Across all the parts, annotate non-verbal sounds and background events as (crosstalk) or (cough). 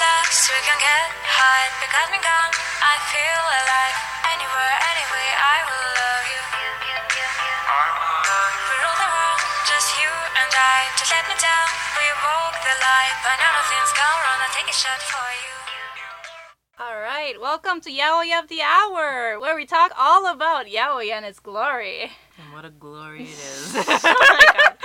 last we can get high because we're gone. I feel alive. Anywhere, anyway, I will love you. We rule the world, just you and I. Just let me down. We walk the line, but now nothing's gone wrong. I take a shot for you. All right, welcome to Yaoi of the Hour, where we talk all about yaoi and its glory. And what a glory it is. (laughs) oh my god.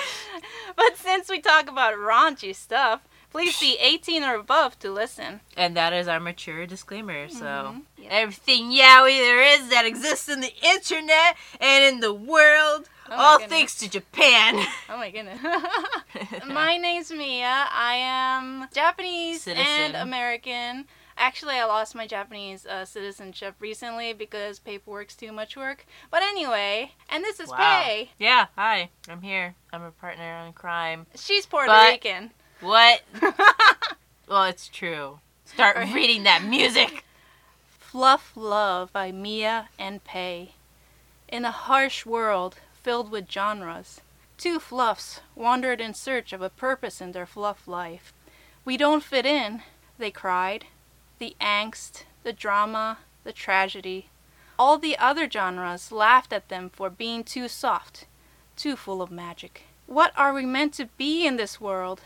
But since we talk about raunchy stuff, please be 18 or above to listen. and that is our mature disclaimer. So Mhm. Yeah. everything yaoi there is that exists in the internet and in the world, Oh all goodness. thanks to Japan. (laughs) Oh my goodness. (laughs) My name's Mia. I am Japanese and American. Actually, I lost my Japanese uh, citizenship recently because paperwork's too much work. But anyway, and this is Wow. Pei. yeah, hi, I'm here. I'm a partner in crime. She's Puerto But- Rican. What? (laughs) well, it's true. Start Right. reading that music. Fluff Love by Mia and Pei. In a harsh world filled with genres, two fluffs wandered in search of a purpose in their fluff life. We don't fit in, they cried. The angst, the drama, the tragedy. All the other genres laughed at them for being too soft, too full of magic. What are we meant to be in this world?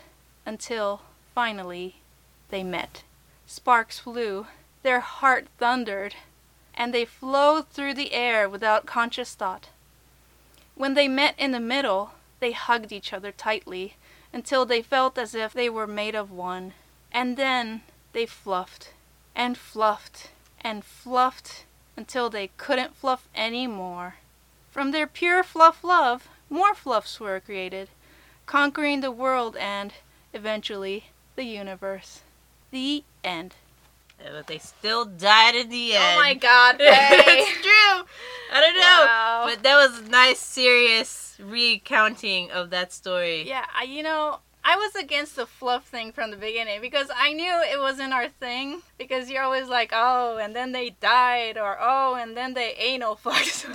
Until, finally, they met. Sparks flew, their heart thundered, and they flowed through the air without conscious thought. When they met in the middle, they hugged each other tightly until they felt as if they were made of one. And then they fluffed and fluffed and fluffed until they couldn't fluff any more. From their pure fluff love, more fluffs were created, conquering the world and, eventually, the universe. The end. Uh, but they still died in the end. Oh my god, (laughs) it's true. I don't know. Wow. But that was a nice, serious recounting of that story. Yeah, I, you know, I was against the fluff thing from the beginning because I knew it wasn't our thing. Because you're always like, oh, and then they died, or oh, and then they anal fucked. (laughs) (laughs)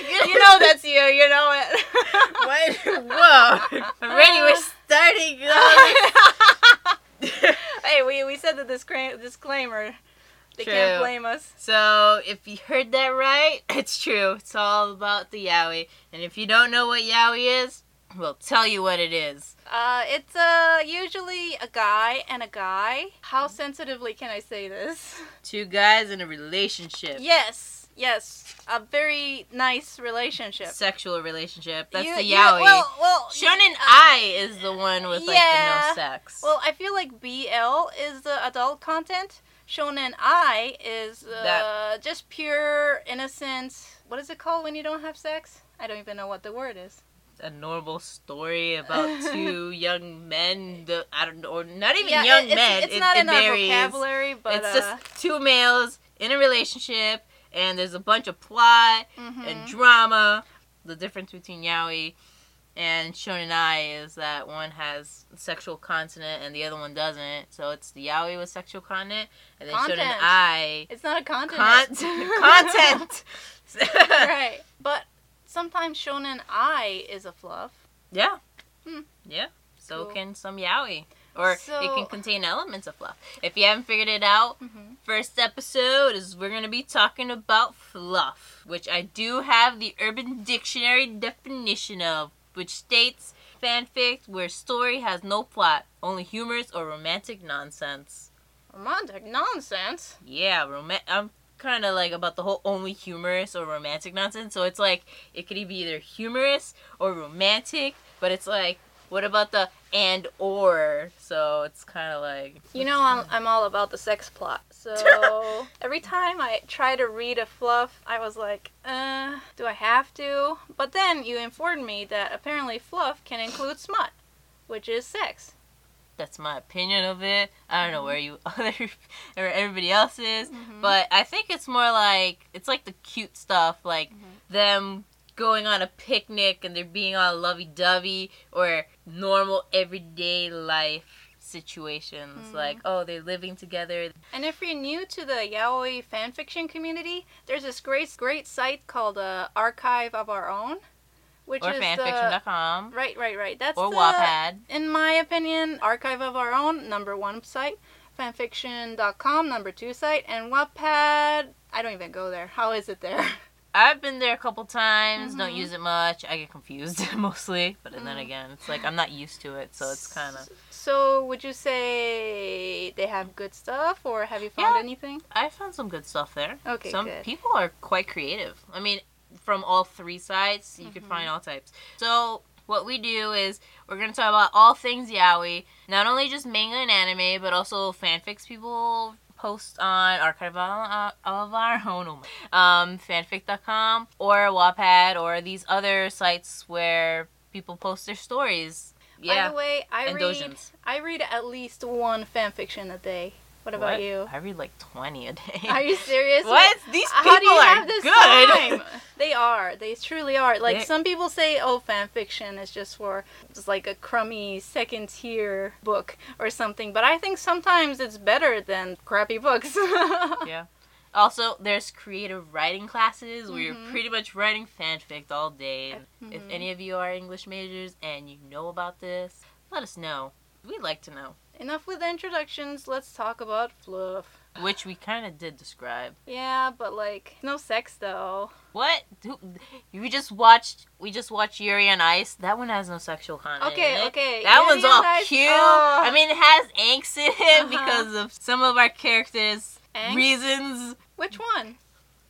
Goodness. (laughs) you (laughs) know that's you. You know it. (laughs) What? Whoa. Already we're starting. hey, we we said the discra- disclaimer. They True. can't blame us. so, if you heard that right, it's true. It's all about the yaoi. And if you don't know what yaoi is, we'll tell you what it is. Uh, it's uh usually a guy and a guy. How sensitively can I say this? Two guys in a relationship. Yes, yes, a very nice relationship. Sexual relationship. That's You- the you- yaoi. well, well, Shonen uh, I is the one with like yeah. the no sex. Well, I feel like BL is the adult content. Shonen ai is uh, That- just pure innocence. What is it called when you don't have sex? I don't even know what the word is. a normal story about (laughs) two young men. The, I don't know, or not even yeah, young it- it's, men. It's it, not it in our varies. vocabulary, but it's uh, just two males in a relationship, and there's a bunch of plot mhm. and drama. The difference between yaoi and shonen ai is that one has sexual content and the other one doesn't. So it's the yaoi with sexual content, and then shonen Content. ai it's not a continent. content. (laughs) (laughs) (laughs) right, but sometimes shonen ai is a fluff. Yeah. Hmm. Yeah. So Cool. can some yaoi. Or it can contain elements of fluff. If you haven't figured it out, hmm first episode is we're going to be talking about fluff, which I do have the Urban Dictionary definition of, which states fanfic where story has no plot, only humorous or romantic nonsense. Romantic nonsense. Yeah, rom- I'm kind of like about the whole only humorous or romantic nonsense. So it's like it could be either humorous or romantic, but it's like what about the and or? So it's kind of like You know, I'm, I'm all about the sex plot. So (laughs) every time I try to read a fluff, I was like, uh, do I have to? But then you informed me that apparently fluff can include smut, which is sex. that's my opinion of it. I don't know where you (laughs) other or everybody else is, Mhm. but I think it's more like it's like the cute stuff, like Mhm. them going on a picnic and they're being all lovey-dovey or normal everyday life situations Mhm. like oh they're living together And if you're new to the yaoi fanfiction community, there's this great great site called uh, Archive of Our Own, which or is the fanfiction.com right, right, right. That's or the, Wattpad. in my opinion, archive of our own number one site, fanfiction.com number two site, and Wattpad. I don't even go there. How is it there? (laughs) I've been there a couple times. Don't Mhm. use it much. I get confused (laughs) mostly, but then Mm. again, it's like I'm not used to it, so it's kind of. So, would you say they have good stuff, or have you found Yeah. anything? I found some good stuff there. Okay, some good. people are quite creative. I mean, from all three sides, you can Mhm. find all types. So what we do is we're gonna talk about all things yaoi, not only just manga and anime, but also fanfics people post on archive of of our (laughs) own um, fanfic.com or Wattpad or these other sites where people post their stories. By Yeah, the way, I and read. I read at least one fanfiction a day. What about What? you? I read like twenty a day. Are you serious? (laughs) What? These people How do you are have this good. time? (laughs) They are. They truly are. Like They- some people say, oh, fan fiction is just for just like a crummy second tier book or something. But I think sometimes it's better than crappy books. (laughs) yeah. Also, there's creative writing classes where Mhm. you're pretty much writing fanfic all day. And If any of you are English majors and you know about this, let us know. We'd like to know. Enough with introductions. Let's talk about fluff. Which we kind of did describe. Yeah, but like no sex though. What? We just watched. We just watched Yuri on Ice. That one has no sexual content. Okay, okay. That Yuri one's all Ice- cute. Oh. I mean, it has angst in it Uh-huh. because of some of our characters' Angst? reasons. Which one?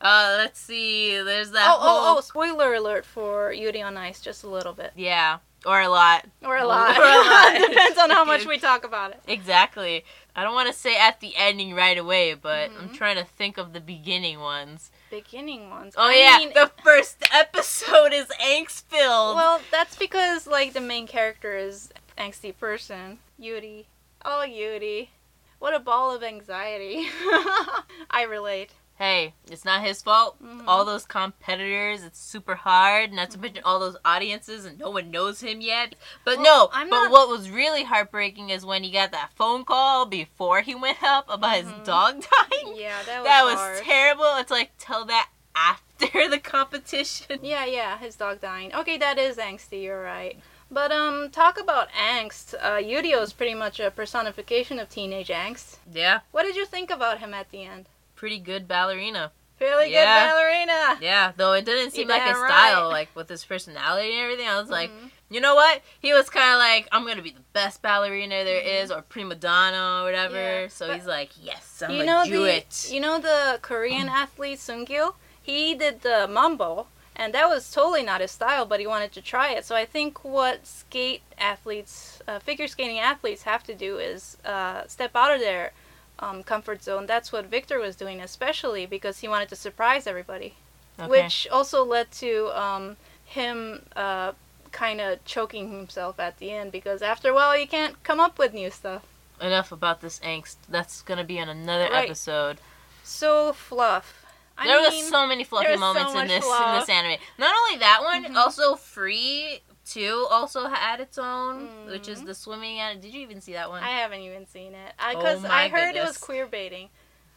Uh, let's see. There's that Oh, whole. oh, oh! Spoiler alert for Yuri on Ice, just a little bit, Yeah, or a lot. or a lot. Or a lot. (laughs) (laughs) Depends on how much we talk about it. Exactly. I don't want to say at the ending right away, but I'm Mhm. trying to think of the beginning ones. Beginning ones. Oh I yeah, mean, the first episode is angst filled. well, that's because like the main character is angsty person, Yuri. Oh, Yuri, what a ball of anxiety. (laughs) I relate. Hey, it's not his fault. Mhm. All those competitors, it's super hard. Not to mention all those audiences, and no one knows him yet. But Well, no, I'm but not- what was really heartbreaking is when he got that phone call before he went up about Mhm. his dog (laughs) dying. Yeah, that was that was hard. terrible. It's like tell that after (laughs) the competition. Yeah, yeah, his dog dying. Okay, that is angsty. You're right. But um, talk about angst. Uh, Yurio is pretty much a personification of teenage angst. Yeah, What did you think about him at the end? Pretty good ballerina. Really Yeah. good ballerina. Yeah, though it didn't seem You're like his damn style, like with his personality and everything. I was like, Mhm. you know what? He was kind of like, I'm gonna be the best ballerina there Mhm. is, or prima donna, or whatever. Yeah, so he's like, yes, I'm you gonna know do the it. you know the Korean athlete Seung-gil. He did the mambo, and that was totally not his style, but he wanted to try it. So I think what skate athletes, uh, figure skating athletes, have to do is uh, step out of their um, comfort zone. That's what Victor was doing, especially because he wanted to surprise everybody, Okay. which also led to um, him. Uh, kind of choking himself at the end because after a while you can't come up with new stuff. Enough about this angst. That's gonna be in another Right. episode. So fluff. I there mean, was so many fluffy was so moments in this in this anime. Not only that one, Mhm. also Free Two also had its own, which is Mhm. the swimming. At Did you even see that one? I haven't even seen it Oh because my I heard it was queer baiting,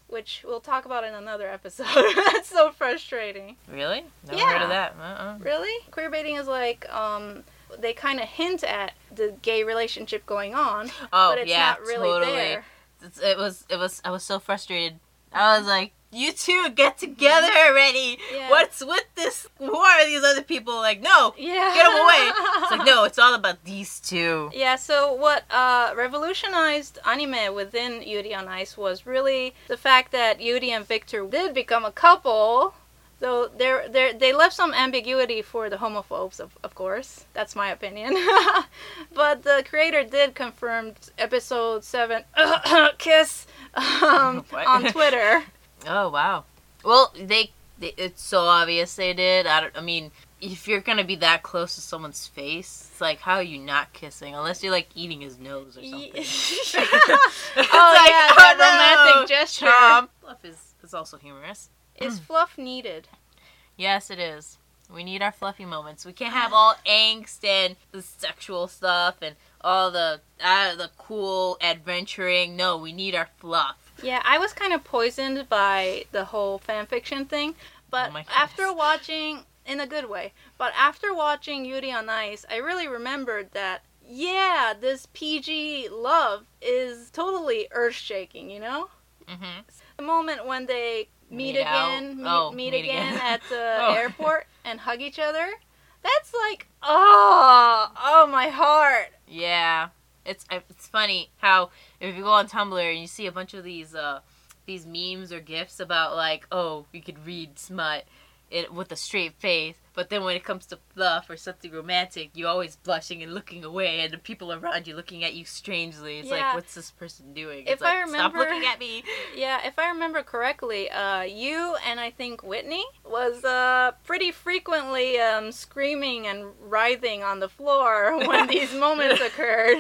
which we'll talk about in another episode. (laughs) That's so frustrating. really? Never Yeah. heard of that. Uh-uh. Really, queer baiting is like um, they kind of hint at the gay relationship going on, Oh but it's yeah, not really totally. there. It's, it was it was I was so frustrated. I was like, you two get together already. Yeah. What's with this? Who are these other people? Like, no, Yeah. get them away. It's like, no, (laughs) it's all about these two. Yeah, so what uh, revolutionized anime within Yuri on Ice was really the fact that Yuri and Victor did become a couple. Though there, there, they left some ambiguity for the homophobes, of, of course. That's my opinion. (laughs) but the creator did confirm episode seven (coughs) kiss um, (laughs) on Twitter. Oh wow. Well, they, they it's so obvious they did. I don't. I mean, if you're gonna be that close to someone's face, it's like how are you not kissing? Unless you're like eating his nose or something. (laughs) (laughs) It's (laughs) oh like, yeah, oh, that no. romantic gesture. Chomp. Fluff is is also humorous. Is fluff needed? Yes, it is. We need our fluffy moments. We can't have (sighs) all angst and the sexual stuff and all the uh, the cool adventuring. No, we need our fluff. Yeah, I was kind of poisoned by the whole fan fiction thing, but Oh after watching in a good way. But after watching Yuri on Ice, I really remembered that yeah, this PG love is totally earth shaking, you know? Mm-hmm. The moment when they meet, Meet again, meet, Oh, meet, meet again, again. at the (laughs) Oh. airport and hug each other, that's like, (laughs) oh, oh, my heart. Yeah, it's it's funny how if you go on Tumblr and you see a bunch of these uh these memes or gifs about like oh you could read smut it with a straight face, but then when it comes to fluff or something romantic, you're always blushing and looking away, and the people around you looking at you strangely. It's Yeah. like what's this person doing? If it's like, I stop remember- looking at me. (laughs) Yeah, if I remember correctly, uh, you and I think Whitney was uh, pretty frequently um, screaming and writhing on the floor (laughs) when these moments (laughs) occurred,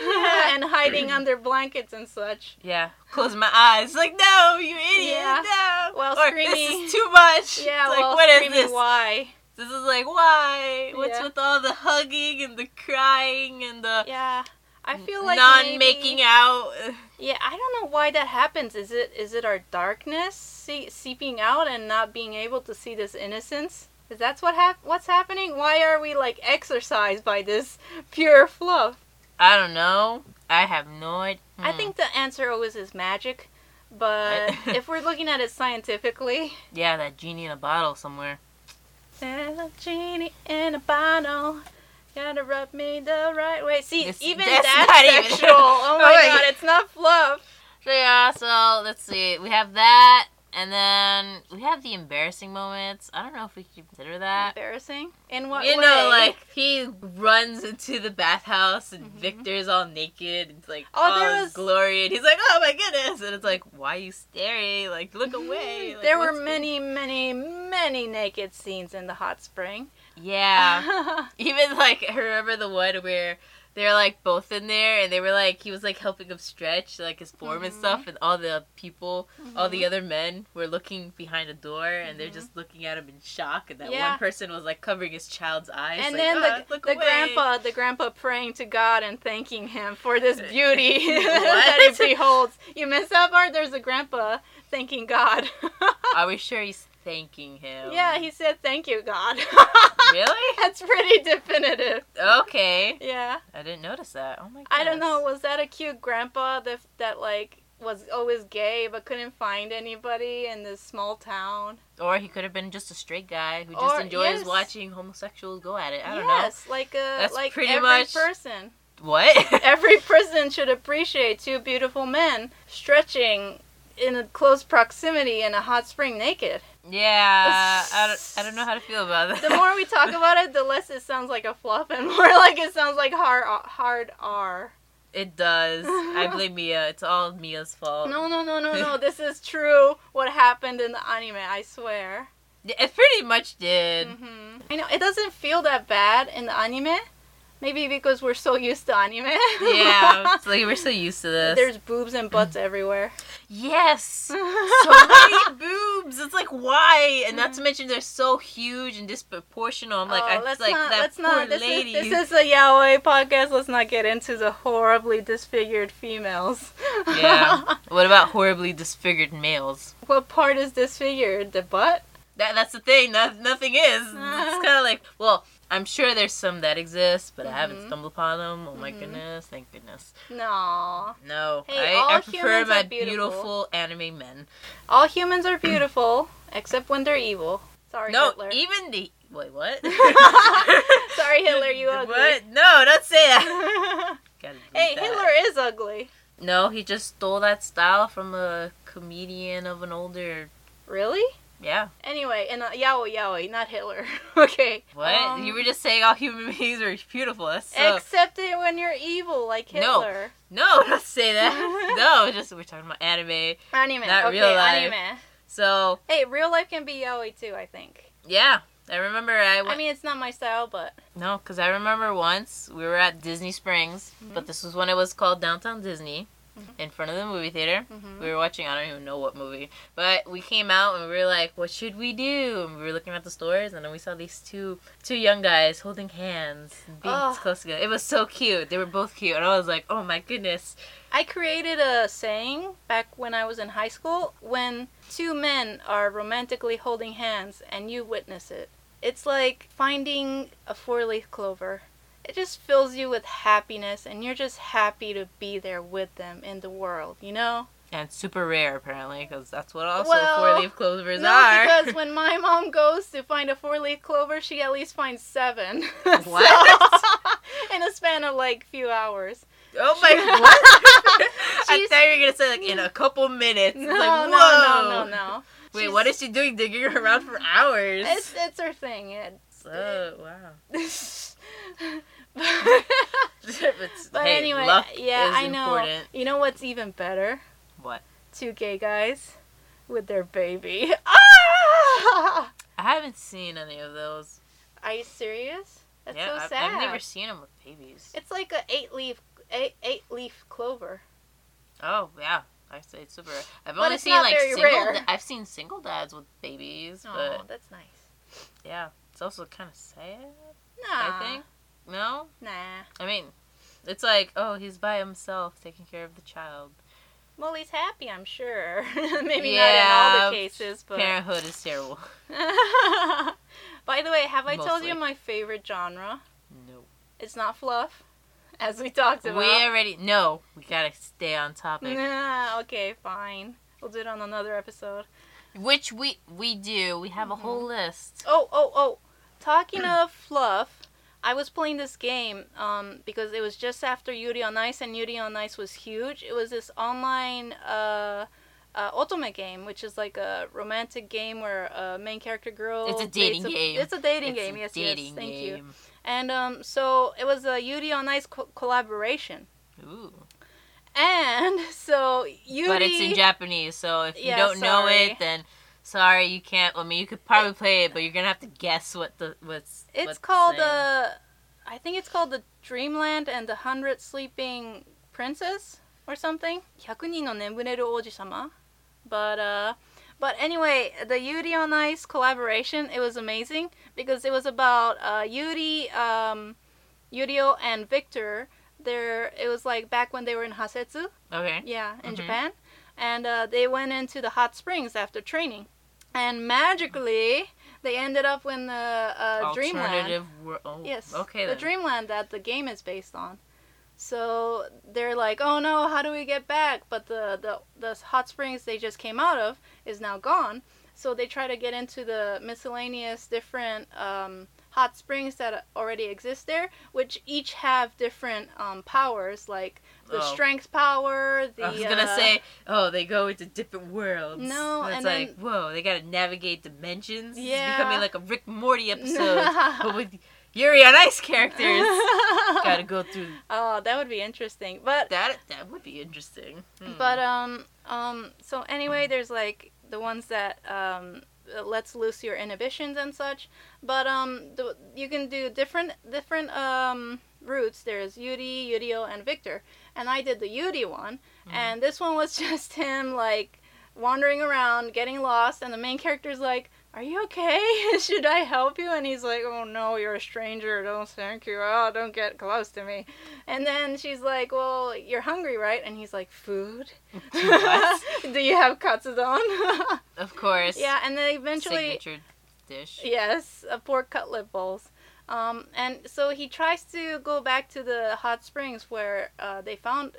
and hiding under blankets and such. Yeah, close my eyes. Like no, you idiot, Yeah. no. While or, screaming- This is too much. Yeah, It's like while what is screaming this? why. This is like why? What's Yeah. with all the hugging and the crying and the Yeah, I feel like non making out? Yeah, I don't know why that happens. Is it is it our darkness see, seeping out and not being able to see this innocence? Is that's what hap- what's happening? Why are we like exercised by this pure fluff? I don't know. I have no idea. I hmm. think the answer always is magic, but if we're looking at it scientifically, (laughs) Yeah, that genie in a bottle somewhere. a genie in a bottle. Gotta rub me the right way. See, It's- even that's that's, not even- sexual. (laughs) oh my God. it's not fluff. So yeah, so let's see. We have that, and then we have the embarrassing moments. I don't know if we can consider that. Embarrassing. In what you way? know, like he runs into the bathhouse and Mhm. Victor's all naked. It's like Oh, all there was- glory, and he's like, "Oh my goodness!" And it's like, "Why are you staring? Like, look away." Like, there were many, many, many naked scenes in the hot spring. Yeah, (laughs) even like I remember the one where they're like both in there, and they were like he was like helping him stretch like his form and Mhm. stuff, and all the people, all Mhm. the other men were looking behind a door, and they're Mhm. just looking at him in shock, and that Yeah. one person was like covering his child's eyes, and like, then "Ah, the, look the away." grandpa, the grandpa praying to God and thanking him for this (laughs) beauty (laughs) that he beholds. You missed that part. There's a grandpa thanking God. (laughs) Are we sure he's thanking him? yeah, he said thank you, God. Really? (laughs) That's pretty definitive. Okay. Yeah. I didn't notice that. Oh my god. I don't know. Was that a cute grandpa that that like was always gay but couldn't find anybody in this small town? Or he could have been just a straight guy who just Or- enjoys yes. watching homosexuals go at it. I don't know. yes, like a That's like pretty every much- person. What? (laughs) Every person should appreciate two beautiful men stretching in a close proximity in a hot spring naked. Yeah. I don't, I don't know how to feel about that. The more we talk about it, the less it sounds like a fluff and more (laughs) like it sounds like hard hard R. It does. I (laughs) blame Mia. It's all Mia's fault. No, no, no, no, no. (laughs) this is true. What happened in the anime? I swear. It pretty much did. hmm I know it doesn't feel that bad in the anime. Maybe because we're so used to anime. Yeah. (laughs) like we're so used to this. There's boobs and butts everywhere. yes. (laughs) So many boobs. It's like why? And not to mm. mention they're so huge and disproportional. I'm like, Oh, I let's like not. that let's poor not. This lady. is this is a yaoi podcast. Let's not get into the horribly disfigured females. yeah. (laughs) What about horribly disfigured males? what part is disfigured? The butt? That that's the thing. No, nothing is. It's kind of like well, I'm sure there's some that exist, but I haven't Mhm. stumbled upon them. Oh my Mhm. goodness! Thank goodness. No. No, Hey, I, all I prefer humans my are beautiful. beautiful anime men. All humans are beautiful, except when they're evil. Sorry, no, Hitler. even the wait, what? (laughs) Sorry, Hitler, you ugly. What? No, don't say that. (laughs) Hey, that. Hitler is ugly. No, he just stole that style from a comedian of an older. Really? Yeah. Anyway, and uh, yaoi yaoi, not Hitler. (laughs) okay. What? Um, you were just saying all human (laughs) beings are beautiful. That's so. Except it when you're evil, like No. Hitler. no, (laughs) don't say that. no, just we're talking about anime. Anime. Not okay, real life. anime. So Hey, real life can be yaoi too, I think. yeah, I remember I went. I mean, it's not my style, but No, because I remember once we were at Disney Springs, Mm-hmm. but this was when it was called Downtown Disney, Mhm. in front of the movie theater. Mhm. We were watching, I don't even know what movie, but we came out and we were like, what should we do? And we were looking at the stores, and then we saw these two two young guys holding hands, and being Oh. close together. It was so cute. They were both cute, and I was like, oh my goodness. I created a saying back when I was in high school when two men are romantically holding hands and you witness it. It's like finding a four leaf clover. It just fills you with happiness, and you're just happy to be there with them in the world, you know? And it's super rare apparently, because that's what also Well, four leaf clovers no, are. because when (laughs) my mom goes to find a four leaf clover, she at least finds seven. (laughs) What? So, (laughs) in a span of like few hours. oh my! What? I thought you were gonna say like in a couple minutes. No, It's no, like, no, no, no. Wait, She's- what is she doing? Digging around for hours. It's it's her thing. It, So oh, wow. (laughs) but hey, anyway, yeah, I know. important. You know what's even better? What? Two gay guys with their baby. (laughs) Ah! I haven't seen any of those. Are you serious? That's yeah, so I've, sad. I've never seen them with babies. It's like a eight leaf eight, eight leaf clover. Oh yeah, I say it's super. I've But only seen like single. da- I've seen single dads with babies, Oh, but that's nice. yeah, it's also kind of sad. Nah, I think. No, Nah. I mean, it's like oh he's by himself taking care of the child. Well, he's happy, I'm sure. (laughs) Maybe not in all the cases, but. Parenthood is terrible. (laughs) By the way, have I told you my favorite genre? No. It's not fluff, as we talked about. We already no. We gotta stay on topic. Nah, okay, fine. We'll do it on another episode. Which we we do. We have a Mhm. whole list. Oh, oh, oh. Talking of fluff, I was playing this game um, because it was just after Yuri on Ice, and Yuri on Ice was huge. It was this online uh, uh, otome game, which is like a romantic game where a main character girl. It's a dating game. It's a dating It's game. a yes, dating yes. Thank you. And um, so it was a Yuri on Ice co- collaboration. Ooh. And (laughs) so Yuri. But it's in Japanese, so if you Yeah, don't know it, then sorry you can't. I mean, you could probably play it, but you're gonna have to guess what the what's. It's what's called saying. uh, I think it's called the Dreamland and the Hundred Sleeping Princess or something. 100人の眠れる王子様. But uh, but anyway, the Yuri on Ice collaboration it was amazing because it was about uh, Yuri, um, Yurio and Victor. There, it was like back when they were in Hasetsu. Okay. Yeah, in Mhm. Japan. And uh, they went into the hot springs after training. and magically, they ended up in the uh, Dreamland. Oh, Yes. Okay. the then. Dreamland that the game is based on. So they're like, oh no, how do we get back? But the, the, the hot springs they just came out of is now gone. So they try to get into the miscellaneous different um, hot springs that already exist there, which each have different um, powers, like the Oh. strength power, the. I was gonna uh, say, oh, they go into different worlds. No, It's and like, then- whoa, they gotta navigate dimensions. Yeah, It's becoming like a Rick and Morty episode, (laughs) but with Yuri on Ice characters. (laughs) gotta go through oh, that would be interesting. But that. That would be interesting. Hmm. But um um so anyway, there's like the ones that um lets loose your inhibitions and such. But um the, you can do different different um routes. There's Yuri, Yurio, and Victor. And I did the Yuri one, Mhm. and this one was (laughs) just him like wandering around, getting lost, and the main character's like. Are you okay? (laughs) Should I help you? And he's like, Oh no, you're a stranger. Don't thank you. Oh, don't get close to me. And then she's like, Well, you're hungry, right? And he's like, Food? (laughs) Do you have katsudon? of course. yeah, and then eventually, signature dish. yes, a pork cutlet bowls. Um, and so he tries to go back to the hot springs where uh, they found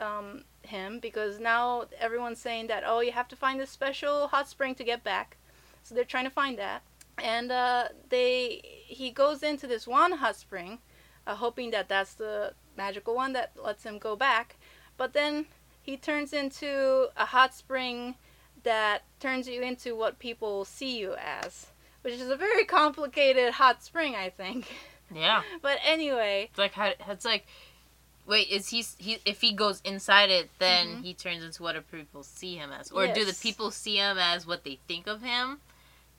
um, him because now everyone's saying that oh you have to find this special hot spring to get back. So they're trying to find that, and uh, they he goes into this one hot spring, uh, hoping that that's the magical one that lets him go back. But then he turns into a hot spring that turns you into what people see you as, which is a very complicated hot spring, I think. Yeah. (laughs) But anyway, It's like how it's like. Wait, is he he if he goes inside it, then Mhm. he turns into what people see him as, or do the people see him as what they think of him?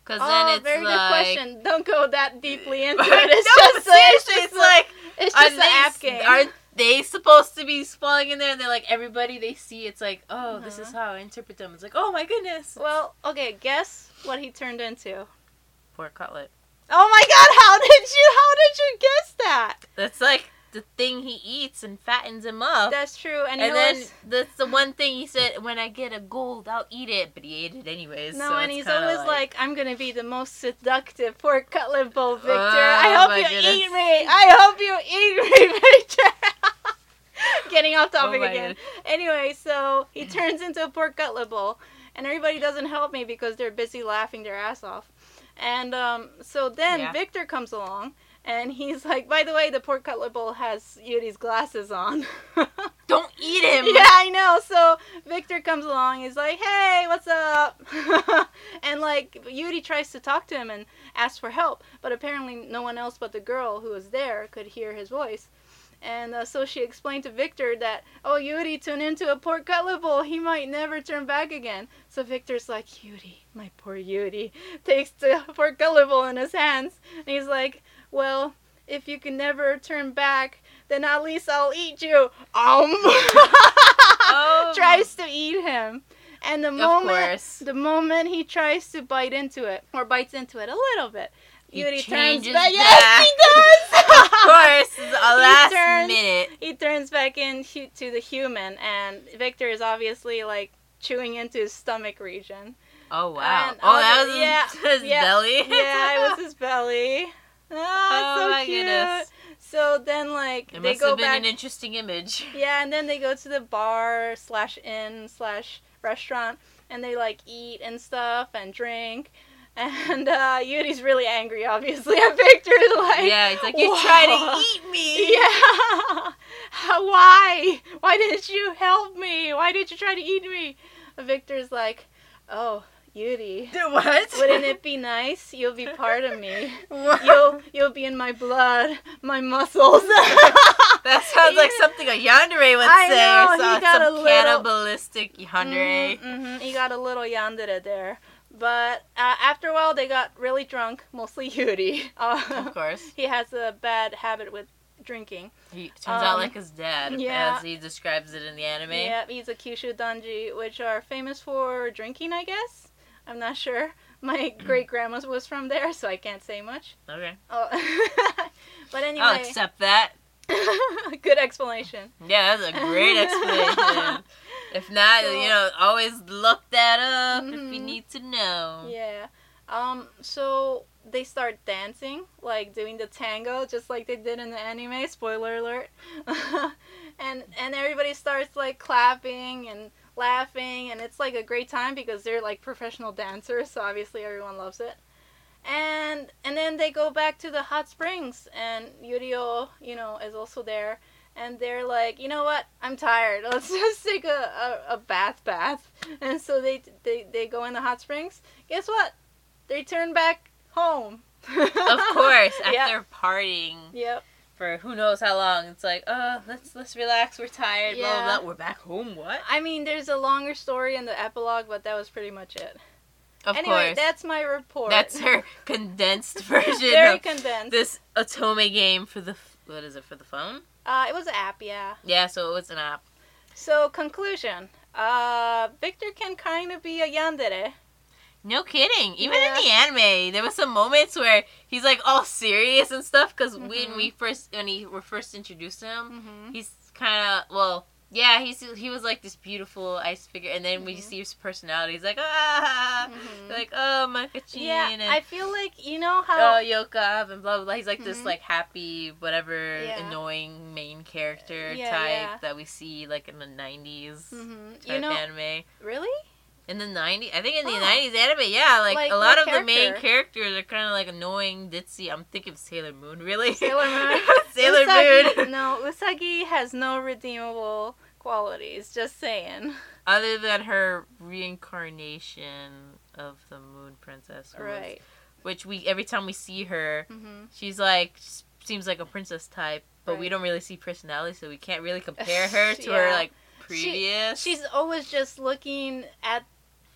Because oh, then it's very like. good question. Don't go that deeply (laughs) into it. no, It's but just it's just it's like it's just an they, app game. Aren't they supposed to be falling in there? And they're like everybody they see. It's like oh, this is Uh-huh. how I interpret them. It's like oh my goodness. Well, okay, guess what he turned into. Pork cutlet. Oh my god, how did you how did you guess that? That's like the thing he eats and fattens him up. That's true. And, and then that's the one thing he said. When I get a gold, I'll eat it. But he ate it anyways. No, so and he's always like, I'm gonna be the most seductive pork cutlet bowl, oh Victor. Oh, I hope you goodness. eat me. I hope you eat me, (laughs) Victor. Getting off oh topic Oh again. Anyway, so he (laughs) turns into a pork cutlet bowl, and everybody doesn't help me because they're busy laughing their ass off. And um, so then Yeah. Victor comes along, and he's like, by the way, the pork cutlet bowl has Yuri's glasses on. (laughs) don't eat him. Yeah, I know. So Victor comes along. He's like, "Hey, what's up?" (laughs) and like Yuri tries to talk to him and ask for help, but apparently no one else but the girl who was there could hear his voice. And uh, so she explained to Victor that, "Oh, Yuri turned into a pork cutlet bowl. He might never turn back again." So Victor's like, "Yuri, my poor Yuri," (laughs) takes the pork cutlet bowl in his hands, and he's like, "Well." If you can never turn back, then at least I'll eat you. Um. Oh. (laughs) (laughs) tries to eat him. And the moment the moment he tries to bite into it or bites into it a little bit, He Yuri turns back. back. Yes, he does. (laughs) of course, a last turns- minute. he turns back into to the human, and Victor is obviously like chewing into his stomach region. Oh wow! And oh, that was yeah, his, his yeah, belly. (laughs) Yeah, it was his belly. Oh, Oh so my cute. goodness. So then, like, It they must go have been back. an interesting image. (laughs) Yeah, and then they go to the bar slash inn slash restaurant and they like eat and stuff and drink. And uh, Yuri's really angry, obviously. (laughs) And Victor's like, yeah, it's like "Whoa." trying to eat me. (laughs) Yeah. (laughs) Why? Why didn't you help me? Why did you try to eat me? Victor's like, oh, Yuri. What? Wouldn't it be nice? You'll be part of me. What? You'll you'll be in my blood, my muscles. That sounds like something a yandere would I say, know, or he some, got a some little- cannibalistic yandere. hmm He got a little yandere there. But uh, after a while, they got really drunk, mostly (laughs) Yuri. Uh, Of course, he has a bad habit with drinking. he turns out Um, like his dad, yeah. as he describes it in the anime. Yeah, he's a Kyushu Danji, which are famous for drinking, I guess. I'm not sure. My (clears throat) great grandma was from there, so I can't say much. Okay, Oh. (laughs) but anyway. I'll accept that. (laughs) good explanation. Yeah, that's a great explanation. If not, So- you know, always look that up if you Mhm. need to know. Yeah. Um. So they start dancing, like doing the tango, just like they did in the anime. Spoiler alert. (laughs) and and everybody starts like clapping and laughing, and it's like a great time because they're like professional dancers, so obviously everyone loves it. And and then they go back to the hot springs, and Yurio, you know, is also there. And they're like, you know what? I'm tired. (laughs) Let's just take a, a, a bath bath. (laughs) And so they, they they go in the hot springs. Guess what? They turn back home. (laughs) Of course, after Yep. partying Yep. for who knows how long, it's like, oh, let's let's relax. We're tired. Yeah. blah blah. We're back home. What? I mean, there's a longer story in the epilogue, but that was pretty much it. Of anyway, course, that's my report. that's her condensed version Very of condensed. this Otome game for the what is it for the phone? Uh, it was an app, yeah. Yeah, so it was an app. So conclusion. Uh, Victor can kind of be a yandere. No kidding. Even Yeah. in the anime, there was some moments where he's like all serious and stuff. Because when Mhm. we first when he were first introduced to him, Mm-hmm. he's kind of well, yeah. He's he was like this beautiful ice figure, and then you Mhm. see his personality, he's like ah, Mhm. like oh Makkachin Yeah, and I feel like you know how oh how. And blah blah blah. He's like this Mhm. like happy whatever Yeah. annoying main character Yeah, type yeah. that we see like in the 90s hmm You know, anime. really? In the 90s, I think in the Oh. 90s anime, yeah, like, Like, a lot of the main characters are kind of like annoying, ditzy. I'm thinking of Sailor Moon, really. Sailor Moon. (laughs) Sailor Usagi, Moon. No, Usagi has no redeemable qualities. Just saying. (laughs) Other than her reincarnation of the Moon Princess, was- Right. which we every time we see her, Mm-hmm. she's like seems like a princess type, but we don't really see personality, so we can't really (laughs) compare her to her like previous. She's always just looking at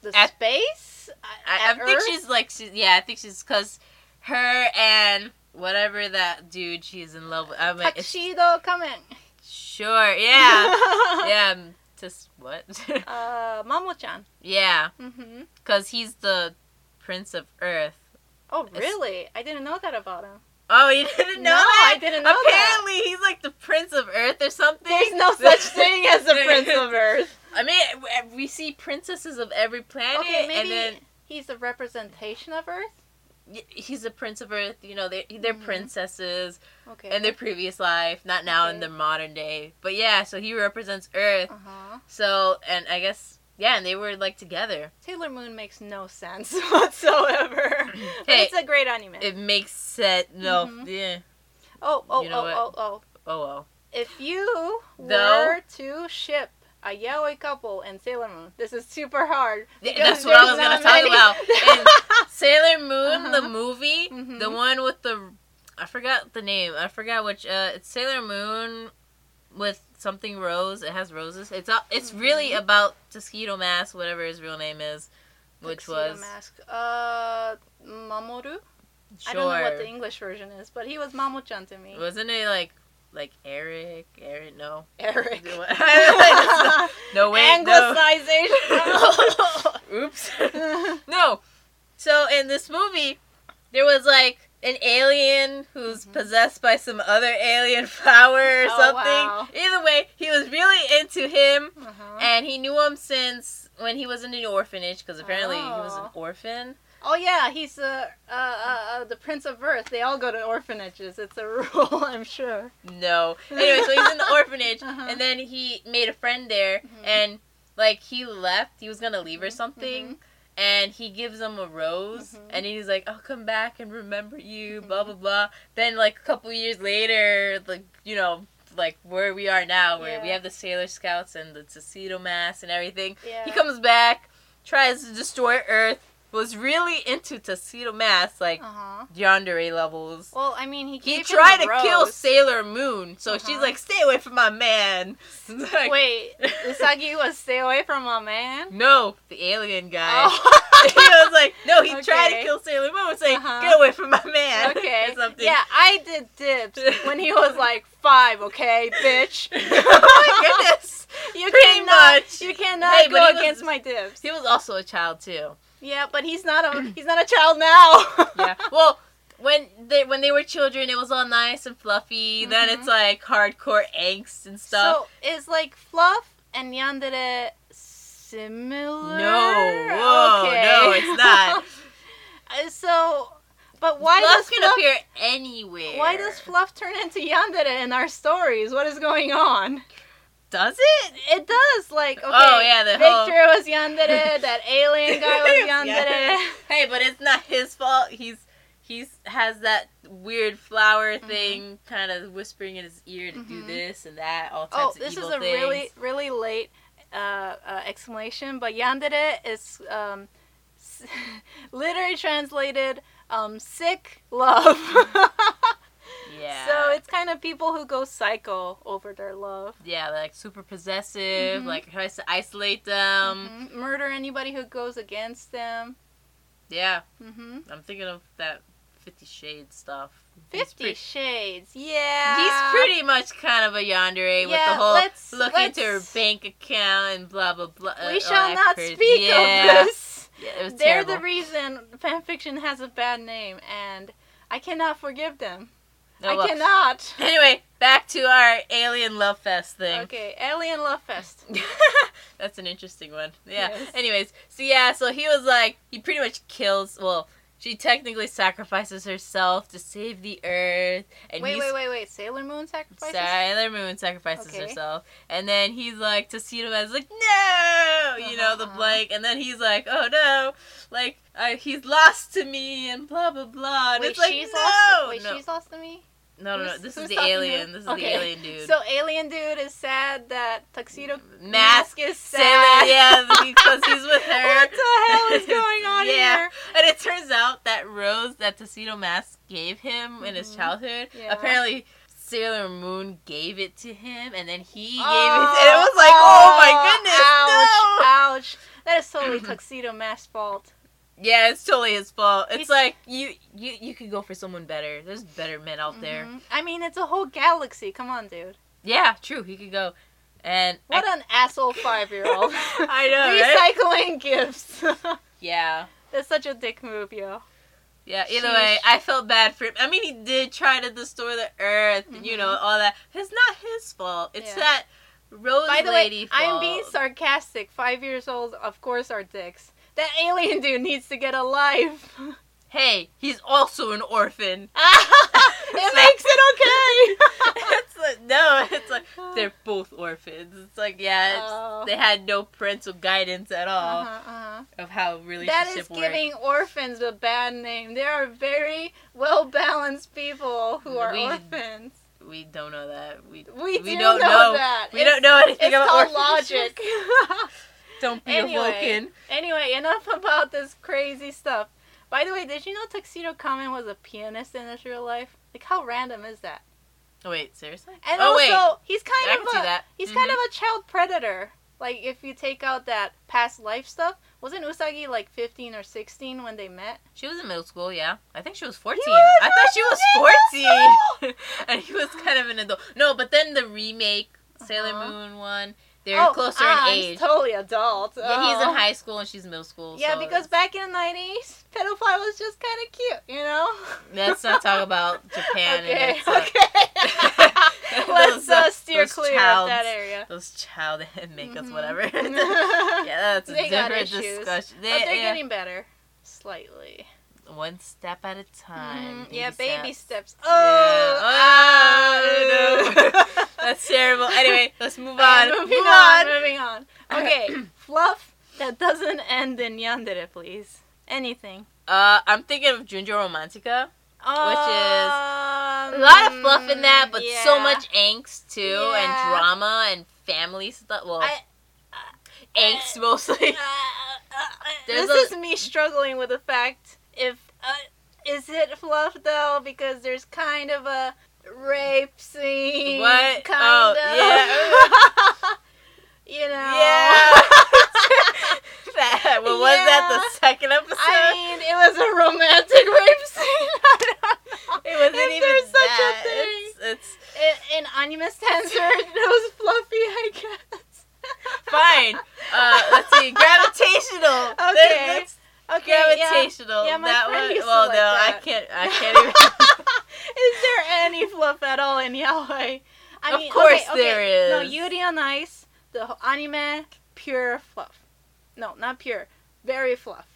the At- space. I, I at think she's like she's yeah, I think she's because her and whatever that dude she's in love with. I mean, Tuxedo Kamen. Sure, yeah. (laughs) yeah, um, just what? (laughs) Uh, Mamo-chan. yeah, Mm-hmm. because he's the prince of Earth. Oh, It's- really? I didn't know that about him. Oh, you didn't know No, that? I didn't know that. Apparently, he's like the Prince of Earth or something. There's no (laughs) such thing as the Prince of Earth. I mean, we see princesses of every planet, Okay, maybe and then he's a representation of Earth. He's a Prince of Earth. You know, they they're Mhm. princesses Okay. in their previous life, not now in the modern day. But yeah, so he represents Earth. Uh huh. So, and I guess yeah, and they were like together. Sailor Moon makes no sense (laughs) whatsoever. (clears throat) but it's a great anime. It makes sense. No, Mhm. yeah. oh, oh, you know oh, oh, oh. Oh well. If you Though- were to ship a yaoi couple in Sailor Moon, this is super hard. That's what I was gonna talk about. (laughs) Sailor Moon, the Uh-huh. movie, Mhm. the one with the, I forgot the name. I forgot which. Uh, it's Sailor Moon with something rose. It has roses. It's It's really Mhm. about Tuxedo Mask, whatever his real name is, which Tuxedo was Mask. Uh, Mamoru. sure. I don't know what the English version is, but he was Mamo-chan to me. Wasn't it like like Eric? Eric? No. Eric. (laughs) no wait. No. Anglicization. (laughs) Oops. (laughs) no. So in this movie, there was like an alien who's Mhm. possessed by some other alien power or Oh, something. wow. Either way, he was really into him, uh-huh. and he knew him since when he was in an orphanage because apparently he was an Oh. orphan. Oh yeah, he's uh, uh, uh, uh, the Prince of Earth. They all go to orphanages. It's a (laughs) rule, I'm sure. No. Anyway, so he's in the (laughs) orphanage, Uh-huh. and then he made a friend there, Mhm. and like he left, he was gonna leave or Mhm, something. And he gives him a rose, Mhm. and he's like, "I'll come back and remember you." Blah Mhm. blah blah. Then, like a couple years later, like you know, like where we are now, where we have the Sailor Scouts and the Tuxedo Mask and everything. Yeah. He comes back, tries to destroy Earth. Was really into Tuxedo Mask, like Uh huh. yandere levels. Well, I mean, he He tried to a kill. Sailor Moon, so she's Uh-huh. like, "Stay away from my man." (laughs) Like, Wait, Usagi (laughs) was stay away from my man. No, the alien guy. Oh. (laughs) he was like, no, he tried to kill Sailor Moon, saying, Uh-huh. "Get away from my man." okay. Yeah, I did dips when he was like five. Okay, bitch. oh my goodness. You Pretty cannot. much. You cannot Hey, go he was- against my dips. He was also a child too. Yeah, but he's not a. He's not a child now. Yeah. (laughs) well, when they when they were children, it was all nice and fluffy. Then Mhm. it's like hardcore angst and stuff. So is like fluff and yandere similar? no, whoa, Okay. no, it's not. (laughs) So, but why Fluff does can fluff? appear anywhere. Why does fluff turn into yandere in our stories? What is going on? Does it? It does. Like okay. Oh, yeah, the whole- was yandere. That (laughs) alien guy was Yeah. yandere. Hey, but it's not his fault. He's he's has that weird flower Mhm. thing, kind of whispering in his ear to do Mhm. this and that, all Oh, types of this is a things. really really late uh, uh, explanation, but yandere is um, (laughs) literally translated um, sick love. (laughs) yeah. So it's kind of people who go psycho over their love. yeah, like super possessive, Mhm. like tries to isolate them. Mhm. Murder anybody who goes against them. Yeah, hmm I'm thinking of that Fifty Shades stuff. Fifty pre- Shades. Yeah. He's pretty much kind of a yandere with the whole let's- look let's- into her bank account and blah blah blah. uh, We all shall not crazy- speak yeah. of this. (laughs) Yeah, it was They're terrible. the reason fanfiction has a bad name, and I cannot forgive them. Oh, I well. cannot. (laughs) Anyway, back to our alien love fest thing. Okay, Alien Love Fest. (laughs) That's an interesting one. Yeah. Yes. Anyways, so yeah, so he was like, he pretty much kills. Well, she technically sacrifices herself to save the Earth, and wait, wait, wait, wait. Sailor Moon sacrifices? Sailor Moon sacrifices Okay. herself, and then he's like to see him as like no, you know the Uh-huh. blank, and then he's like oh no, like uh, he's lost to me and blah blah blah, and Wait, it's like she's no, lost. Wait, no, she's lost to me. No, no, no, this is the alien, this is Okay. the alien dude. So alien dude is sad that tuxedo Mask is sad. yeah, (laughs) because he's with her. what the hell is (laughs) going on Yeah. here? And it turns out that rose that Tuxedo Mask gave him in his Mhm. childhood, Yeah. apparently Sailor Moon gave it to him, and then he gave it. Oh, And it was like, oh, my goodness, Ouch! no! Ouch! That is totally (clears throat) tuxedo mask's fault. Yeah, it's totally his fault. It's like you, you, you could go for someone better. There's better men out there. Mhm. I mean, it's a whole galaxy. Come on, dude. Yeah, true. He could go, and What I, an asshole five-year-old. (laughs) I know, right? Recycling gifts. (laughs) Yeah, That's such a dick move, yo. Yeah, either way, I felt bad for him. I mean, he did try to destroy the earth, and you know, all that. It's not his fault. It's Yeah. that Rose By the lady way, fault. I'm being sarcastic. Five years old, of course, are dicks. That alien dude needs to get a life. (laughs) Hey, he's also an orphan. (laughs) it makes it okay. (laughs) it's like, no, it's like they're both orphans. It's like yeah, it's, Oh. they had no parental guidance at all Uh-huh, uh-huh. of how relationship That is giving orphans a bad name. There are very well balanced people who are We- orphans. We don't know that. We We, we do don't know, know. that. we It's- don't know anything It's about called orphanages. logic. Don't be Anyway. a Vulcan. anyway, enough (laughs) about this crazy stuff. By the way, did you know Tuxedo Kamen was a pianist in his real life? Like, how random is that? Oh wait, seriously? And oh also, wait, he's kind of a that. he's kind Mhm. of a child predator. Like, if you take out that past life stuff, wasn't Usagi like 15 or 16 when they met? She was in middle school, yeah. I think she was 14. was I thought she was 14. (laughs) and he was kind of an adult. No, but then the remake, Sailor Uh-huh. Moon one, they're oh, closer ah, in he's age. totally adult. Yeah, he's in Oh. high school and she's middle school. Yeah, so because back in the 90s, pedophile was just kind of cute, you know? (laughs) Let's not talk about Japan okay, and okay. (laughs) Let's those, uh, uh, steer clear childs. of that area. those child (laughs) makeups, Mhm. whatever. yeah, that's a They different discussion. but they're yeah, getting better. Slightly. one step at a time. Mhm, Yeah, baby steps. Yeah. Oh, Oh, ah. no. That's terrible. Anyway, (laughs) let's move Alright, on. moving move on. on. Moving on. Okay, (clears throat) fluff that doesn't end in yandere, please. Anything. Uh, I'm thinking of Junjo Romantica. Um, which is A lot of fluff in that, but so much angst too, Yeah. and drama and family stuff. Well, I- angst mostly. (laughs) There's this a- is me struggling with the fact if uh, is it fluff though because there's kind of a rape scene. What? Oh, kind Oh, of. (laughs) you know. Yeah. (laughs) that, what was that? The second episode. I mean, it was a romantic rape scene. I don't know. it wasn't if even there's such that. a thing. It's, it's In, in anime standard, it was fluffy, I guess. fine. Uh, let's see. Gravitational. That- Okay. that's Okay, yeah. gravitational. Yeah, my that friend one. used to Well, like no, I that. can't. I can't even. is there any fluff at all in yaoi? I Of mean, course okay, okay. there No, is. Yuri on Ice, the whole anime, pure fluff. No, not pure. Very fluff.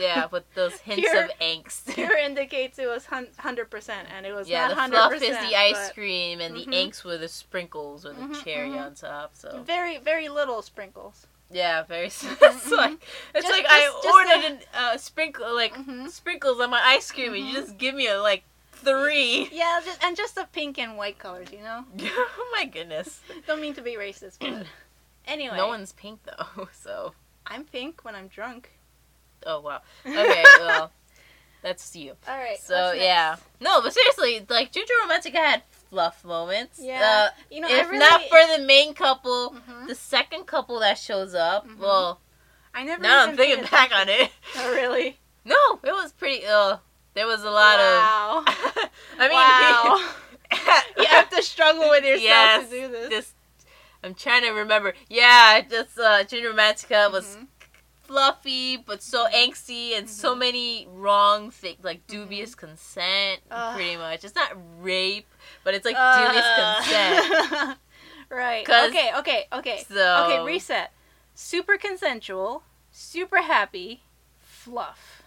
yeah, with those (laughs) hints Pure- of angst. Pure indicates it was 100%, and it was yeah, not the 100%. fluff is the ice but cream, and Mhm. the angst were the sprinkles or the Mhm, cherry mhm. on top. So Very, very little sprinkles. yeah, very. (laughs) it's mhm. like it's Just- like I just- just ordered an, uh, sprinkle like Mhm. sprinkles on my ice cream, and you Mhm. just give me a like three. Yeah, just, and just the pink and white colors, you know? (laughs) oh my goodness. Don't mean to be racist, but (clears throat) anyway. No one's pink though, so I'm pink when I'm drunk. oh wow. (laughs) Okay, well, that's you. All right. So yeah, no, but seriously, like Junjo Romantica had fluff moments. Yeah. Uh, You know, if I really, not for the main couple, Mhm. the second couple that shows up, Mhm. well, I never. now I'm thinking back on it. (laughs) Oh, really? No, it was pretty. Uh, there was a lot of wow. of. (laughs) I mean, wow. you have to struggle with yourself Yes, to do this. this. I'm trying to remember. Yeah, just uh, Junjo Romantica was Mhm. fluffy, but so angsty, and so Mhm. many wrong things, like dubious consent. Ugh. Pretty much, it's not rape, but it's like dubious Uh, consent. (laughs) right. Okay. Okay. Okay. So Okay. Reset. Super consensual. Super happy. Fluff.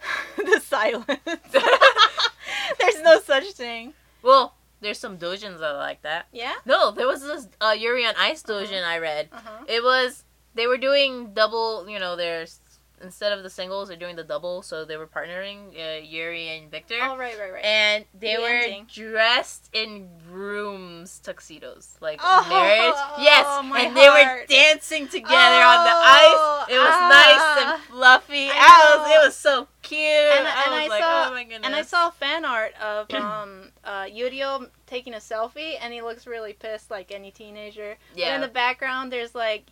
(laughs) the silence. (laughs) There's no such thing. Well, there's some dojins that are like that. Yeah. No, there was this uh, Yuri on Ice Uh-huh. dojin I read. Uh huh. It was they were doing double. You know, there's instead of the singles, they're doing the double. So they were partnering uh, Yuri and Victor, Oh right. Right. Right. and they The were ending. dressed in grooms tuxedos, like Oh, marriage. (laughs) Yes, my and they were dancing together on the ice. Oh, It was ah. nice and fluffy. I I was, it was so cute. And, I and was I like, saw oh and I saw fan art of (clears throat) um uh Yurio taking a selfie and he looks really pissed like any teenager. But yeah, in the background there's like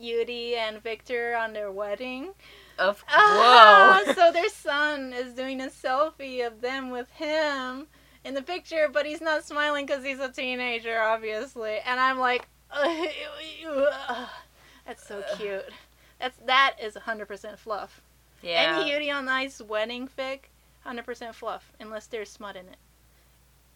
Yuri and Victor on their wedding. of Ah, whoa. so their son is doing a selfie of them with him in the picture, but he's not smiling because he's a teenager, obviously. And I'm like, that's so cute. That's that is 100% fluff. yeah. And Yuri on Ice wedding fic 100% fluff, unless there's smut in it.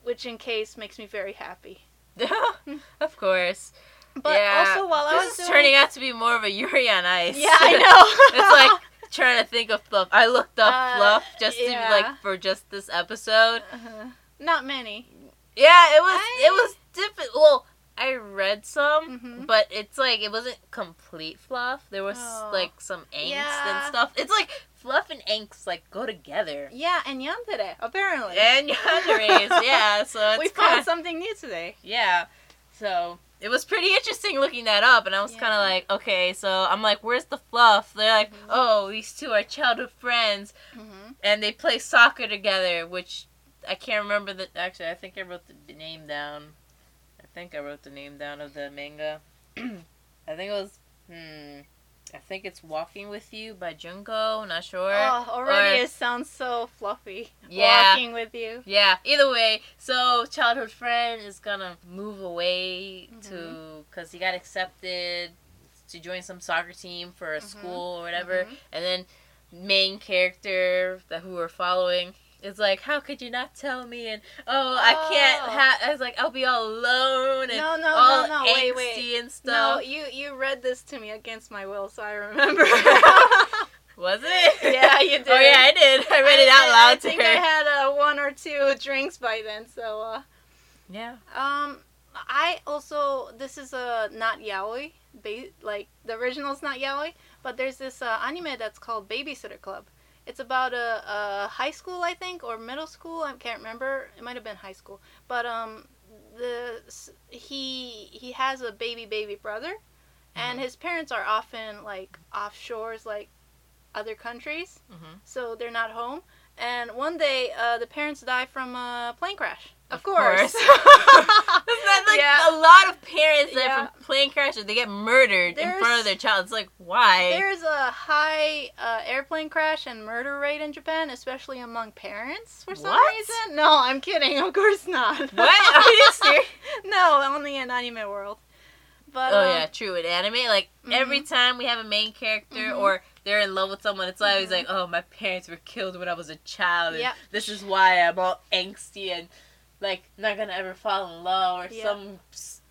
Which, in case, makes me very happy. (laughs) of course. (laughs) But yeah. also, while I this was is doing... turning out to be more of a Yuri on Ice. Yeah, I (laughs) know. it's like (laughs) trying to think of fluff. I looked up Uh, fluff just yeah. to like for just this episode. Uh-huh. Not many. Yeah, it was I- it was different. Well, I read some, Mhm. but it's like it wasn't complete fluff. There was Oh. like some angst Yeah. and stuff. It's like fluff and angst like go together. Yeah, and yandere, apparently. And yanderes, yeah. So it's we found something new today. Yeah. So it was pretty interesting looking that up, and I was kind of like, okay, so I'm like, where's the fluff? They're like, Mhm. oh, these two are childhood friends, Mm-hmm. and they play soccer together, which I can't remember the. Actually, I think I wrote the name down. I think I wrote the name down of the manga. (clears throat) I think it was. Hmm. I think it's Walking with You by Junko. Not sure. Oh, already or- it sounds so fluffy. Yeah. Walking with you. Yeah, either way, so childhood friend is gonna move away to Mhm. because he got accepted to join some soccer team for a Mhm. school or whatever, Mhm. and then main character that who we're following is like, how could you not tell me? And oh, I can't Oh. have. I was like, I'll be all alone and No, no, all no, no, wait, angsty wait. and stuff. No, you you read this to me against my will, so I remember. (laughs) Was it? Yeah, you did. (laughs) Oh yeah, I did. I read it out loud I, to think her. I had uh, one or two drinks by then, so uh, yeah. um, I also this is a not yaoi, ba- like the original's not yaoi, but there's this uh, anime that's called Babysitter Club. It's about a, a high school, I think, or middle school. I can't remember. It might have been high school, but um, the he he has a baby baby brother, and Mhm. his parents are often like offshores, like other countries hmm so they're not home. And one day, uh, the parents die from a plane crash. Of, Of course. course. (laughs) (laughs) That like Yeah. a lot of parents that Yeah. from plane crashes they get murdered in front of their child? It's like why? There's a high uh, airplane crash and murder rate in Japan, especially among parents for some What? reason. No, I'm kidding. (laughs) Of course not. What? Are you serious? no, only in anime world. But oh um, yeah, true. In anime, like every time we have a main character Mhm. or they're in love with someone, it's always Mhm. like, oh, my parents were killed when I was a child, and Yeah. this is why I'm all angsty and like not gonna ever fall in love or Yeah. some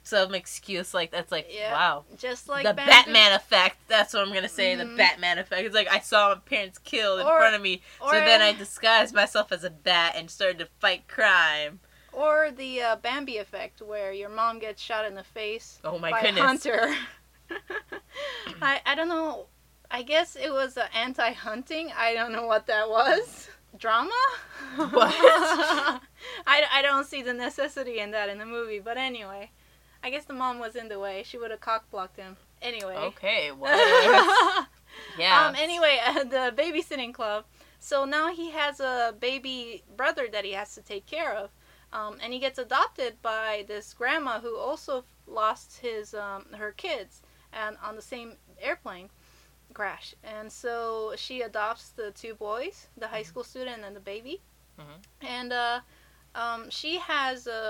some excuse like that's like Yeah. wow. just like the Batman effect. That's what I'm gonna say. The Mhm. Batman effect. It's like I saw my parents killed in Or- front of me, so then I disguised myself as a bat and started to fight crime. or the uh, Bambi effect, where your mom gets shot in the face Oh my by goodness. a hunter. (laughs) I I don't know. I guess it was anti-hunting. I don't know what that was. Drama? (laughs) What? (laughs) I, I don't see the necessity in that in the movie. But anyway, I guess the mom was in the way. She would have cock blocked him. Anyway. Okay, (laughs) well, yeah. Um. Anyway, uh, the babysitting club. So now he has a baby brother that he has to take care of, um, and he gets adopted by this grandma who also lost his um, her kids and on the same airplane crash. And so she adopts the two boys, the high school student and the baby, Mhm. and uh, um, she has a,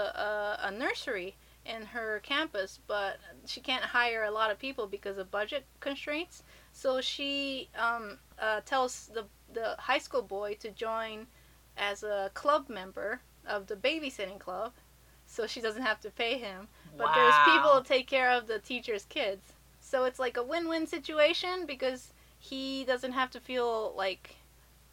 a a nursery in her campus, but she can't hire a lot of people because of budget constraints. So she um, uh, tells the the high school boy to join as a club member of the babysitting club, so she doesn't have to pay him. But there's people Wow. to take care of the teacher's kids. So it's like a win-win situation because he doesn't have to feel like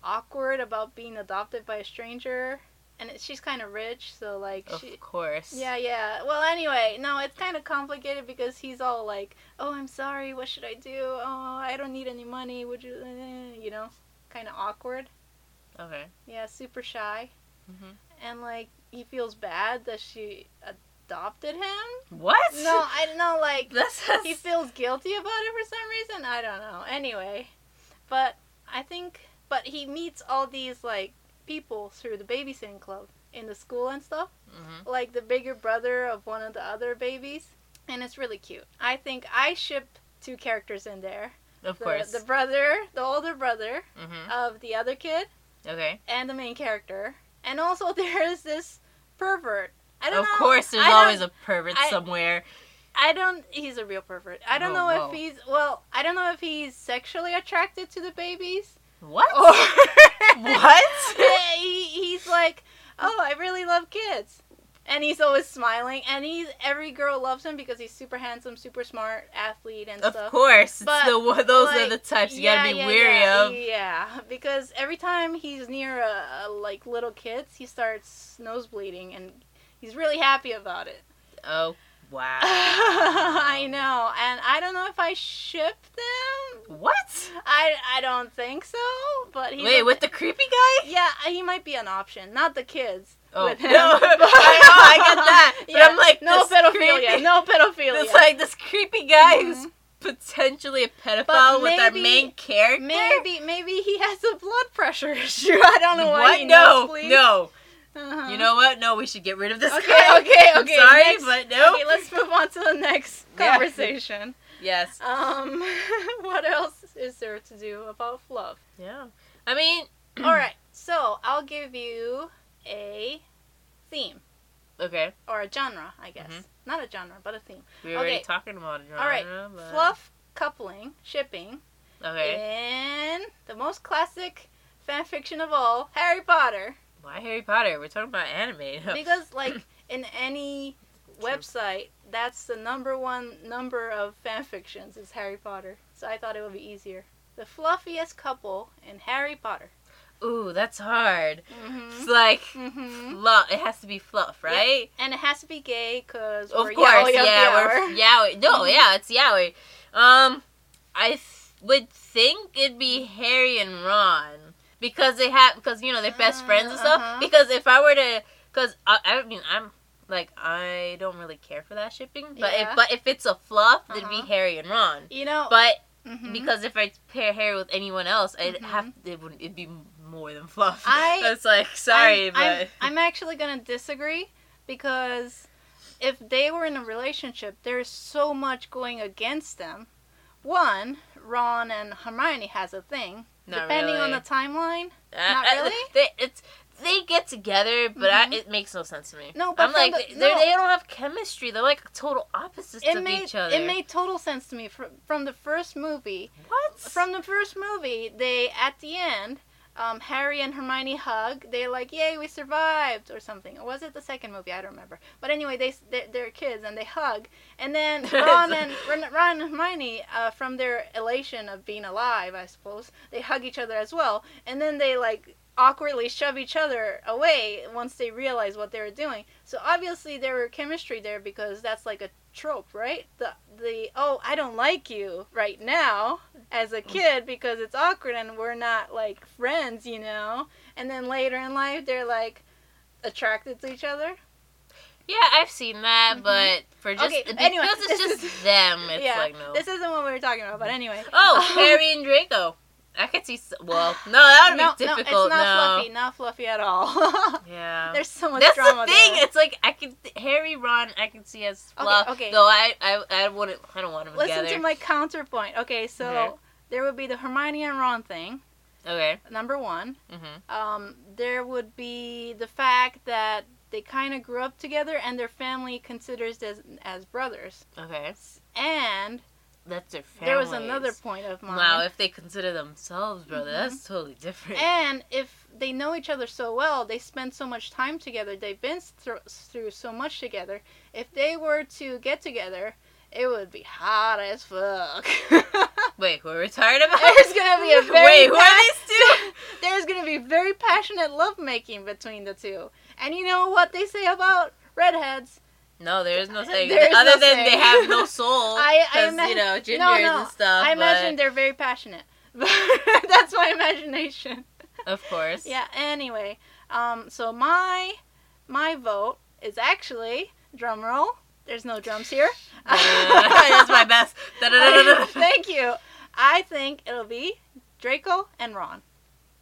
awkward about being adopted by a stranger, and it, she's kind of rich, so like Of she. course. Yeah, yeah. Well, anyway, no, it's kind of complicated because he's all like, "Oh, I'm sorry. What should I do? Oh, I don't need any money. Would you?" eh," You know, kind of awkward. Okay. Yeah, super shy, Mhm. and like he feels bad that she adopted him. What? No, I don't know. Like (laughs) That's, that's he feels guilty about it for some reason. I don't know. Anyway, but I think, but he meets all these like people through the babysitting club in the school and stuff. Mhm. Like the bigger brother of one of the other babies, and it's really cute. I think I ship two characters in there. Of The, course. the brother, the older brother hmm of the other kid, Okay. and the main character, and also (laughs) there is this pervert. I don't Of know. course, there's always a pervert I- somewhere. I don't. He's a real pervert. I don't Oh, know whoa. if he's. Well, I don't know if he's sexually attracted to the babies What? or (laughs) What? Yeah, he, he's like, oh, I really love kids. And he's always smiling, and he's every girl loves him because he's super handsome, super smart, athlete, and Of stuff. course, But, the those are the types you yeah, gotta be yeah, weary of. Yeah, because every time he's near a, a, like little kids, he starts nosebleeding, and he's really happy about it. Oh wow! (laughs) I know, and I don't know if I ship them. What? I I don't think so, but he's Wait, with the creepy guy? yeah, he might be an option, not the kids. Oh, with (laughs) him. no, I know, I get that, but (laughs) Yeah, I'm like, no pedophilia, creepy- no pedophilia. It's like this creepy guy Mhm. who's potentially a pedophile But with our main character. maybe maybe he has a blood pressure issue. I don't know why what? he no, nosebleeds. no. Uh-huh. You know what? No, we should get rid of this Okay, guy. okay, I'm okay. sorry, next- but no. Okay, let's move on to the next (laughs) Yeah. conversation. Yes. Um, (laughs) what else is there to do about fluff? Yeah. I mean, (clears throat) All right, so I'll give you a theme okay. or a genre, I guess. Mhm. Not a genre, but a theme. We were already talking about it. All right, but... Fluff coupling, shipping, Okay. and the most classic fan fiction of all, Harry Potter. Why Harry Potter? We're talking about anime. (laughs) Because (laughs) like in any True. website, that's the number one number of fan fictions is Harry Potter. So I thought it would be easier. The fluffiest couple in Harry Potter. Ooh, that's hard. Mm-hmm. It's like Mm-hmm. fluff. It has to be fluff, right? And it has to be gay because Of we're course, yaoi yeah, we're yaoi. No, Mhm. yeah, it's yaoi. Um, I th- would think it'd be Harry and Ron because they have because you know they're best friends and stuff. Uh-huh. Because if I were to, because I, I mean I'm like I don't really care for that shipping, but Yeah. if but if it's a fluff, it'd be Uh-huh. Harry and Ron. You know, But mhm. because if I pair Harry with anyone else, I'd Mhm. have it would it'd be more than fluff. I- (laughs) That's like sorry, I'm, but I'm, I'm actually gonna disagree because if they were in a relationship, there's so much going against them. One, Ron and Hermione has a thing. Not Depending on the timeline. Uh, Not uh, really? They, it's they get together, but Mhm. I, it makes no sense to me. No, but I'm like they, the- no. they don't have chemistry. They're like total opposites It of made each other. it made total sense to me from from the first movie. what? From the first movie, they at the end, um, Harry and Hermione hug. They're like, "Yay, we survived!" or something. Or was it the second movie? I don't remember. But anyway, they they're, they're kids and they hug. And then (laughs) Ron and Ron Ron and Hermione, uh, from their elation of being alive, I suppose, they hug each other as well. And then they like awkwardly shove each other away once they realize what they were doing. So obviously there were chemistry there because that's like a trope, right? The the oh I don't like you right now as a kid because it's awkward and we're not like friends, you know. And then later in life they're like attracted to each other. yeah, I've seen that, Mhm. but for just Okay, because anyway, it's just is- them, (laughs) it's yeah, like no. this isn't what we were talking about, but anyway. oh, (laughs) Harry and Draco. I could see. Well, no, that would no, be difficult. no, it's not fluffy, not fluffy at all. (laughs) Yeah. There's so much That's drama the thing. there. It's like I could Harry, Ron. I can see as Okay, fluff. okay. Though I, I, I wouldn't. I don't want them Listen together. to my counterpoint. Okay, so Okay. there would be the Hermione and Ron thing, Okay. number one. Mhm. um, there would be the fact that they kind of grew up together and their family considers as as brothers. Okay. And That's their family. there was another point of mine. Wow, if they consider themselves brother, Mhm. that's totally different. and if they know each other so well, they spend so much time together, they've been through, through so much together. If they were to get together, it would be hot as fuck. (laughs) Wait, who are we talking about? There's gonna be a (laughs) very Wait, who are these two? (laughs) There's gonna be very passionate lovemaking between the two. And you know what they say about redheads? No, there is no (laughs) saying. Is Other no than saying. they have no (laughs) soul. I- I 'cause, ima- you know, gingers no, no, and stuff. I imagine but- they're very passionate. (laughs) That's my imagination. Of course. Yeah. Anyway, um, so my my vote is actually drum roll. There's no drums here. That's my best. Thank you. I think it'll be Draco and Ron.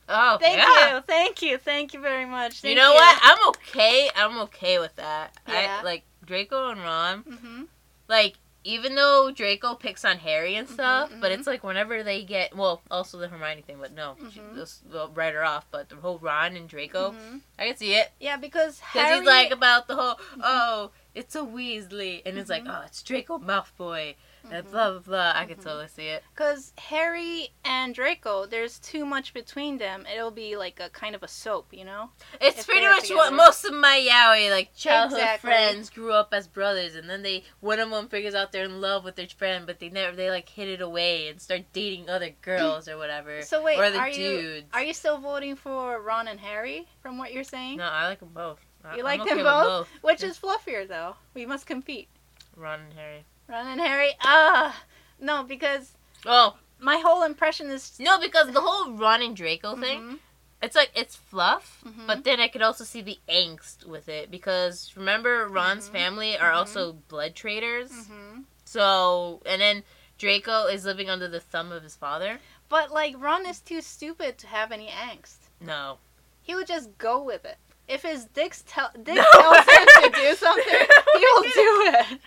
Oh, Thank yeah. you. Thank you. Thank you very much. You Thank know what? I'm okay. I'm okay with that. Yeah. I like Draco and Ron. hmm Like even though Draco picks on Harry and stuff, Mhm, but mhm. it's like whenever they get well, also the Hermione thing, but no, she, Mhm. just well, write her off. But the whole Ron and Draco, hmm I can see it Yeah, because Harry. he's like about the whole oh it's a Weasley, and it's like, oh, it's Draco Malfoy, Mhm. blah blah blah. I could Mhm. totally see it. Because Harry and Draco, there's too much between them. It'll be like a kind of a soap, you know? It's If pretty much what most of my yaoi like childhood Exactly. friends grew up as brothers, and then they one of them figures out they're in love with their friend, but they never they like hid it away and start dating other girls or whatever. So wait, or other are you are you still voting for Ron and Harry from what you're saying? No, I like them both. You I'm like okay them both? both. Which is fluffier though? We must compete. Ron and Harry. Ron and Harry. Ah, no, because Oh my whole impression is. no, because the whole Ron and Draco thing, Mhm, it's like it's fluff, mhm. but then I could also see the angst with it because remember Ron's Mhm. family are Mhm. also blood traitors. Mhm. So and then Draco is living under the thumb of his father. But like Ron is too stupid to have any angst. No. He would just go with it. If his dick, tell (laughs) dick No. tells him to do something, (laughs) he will do it.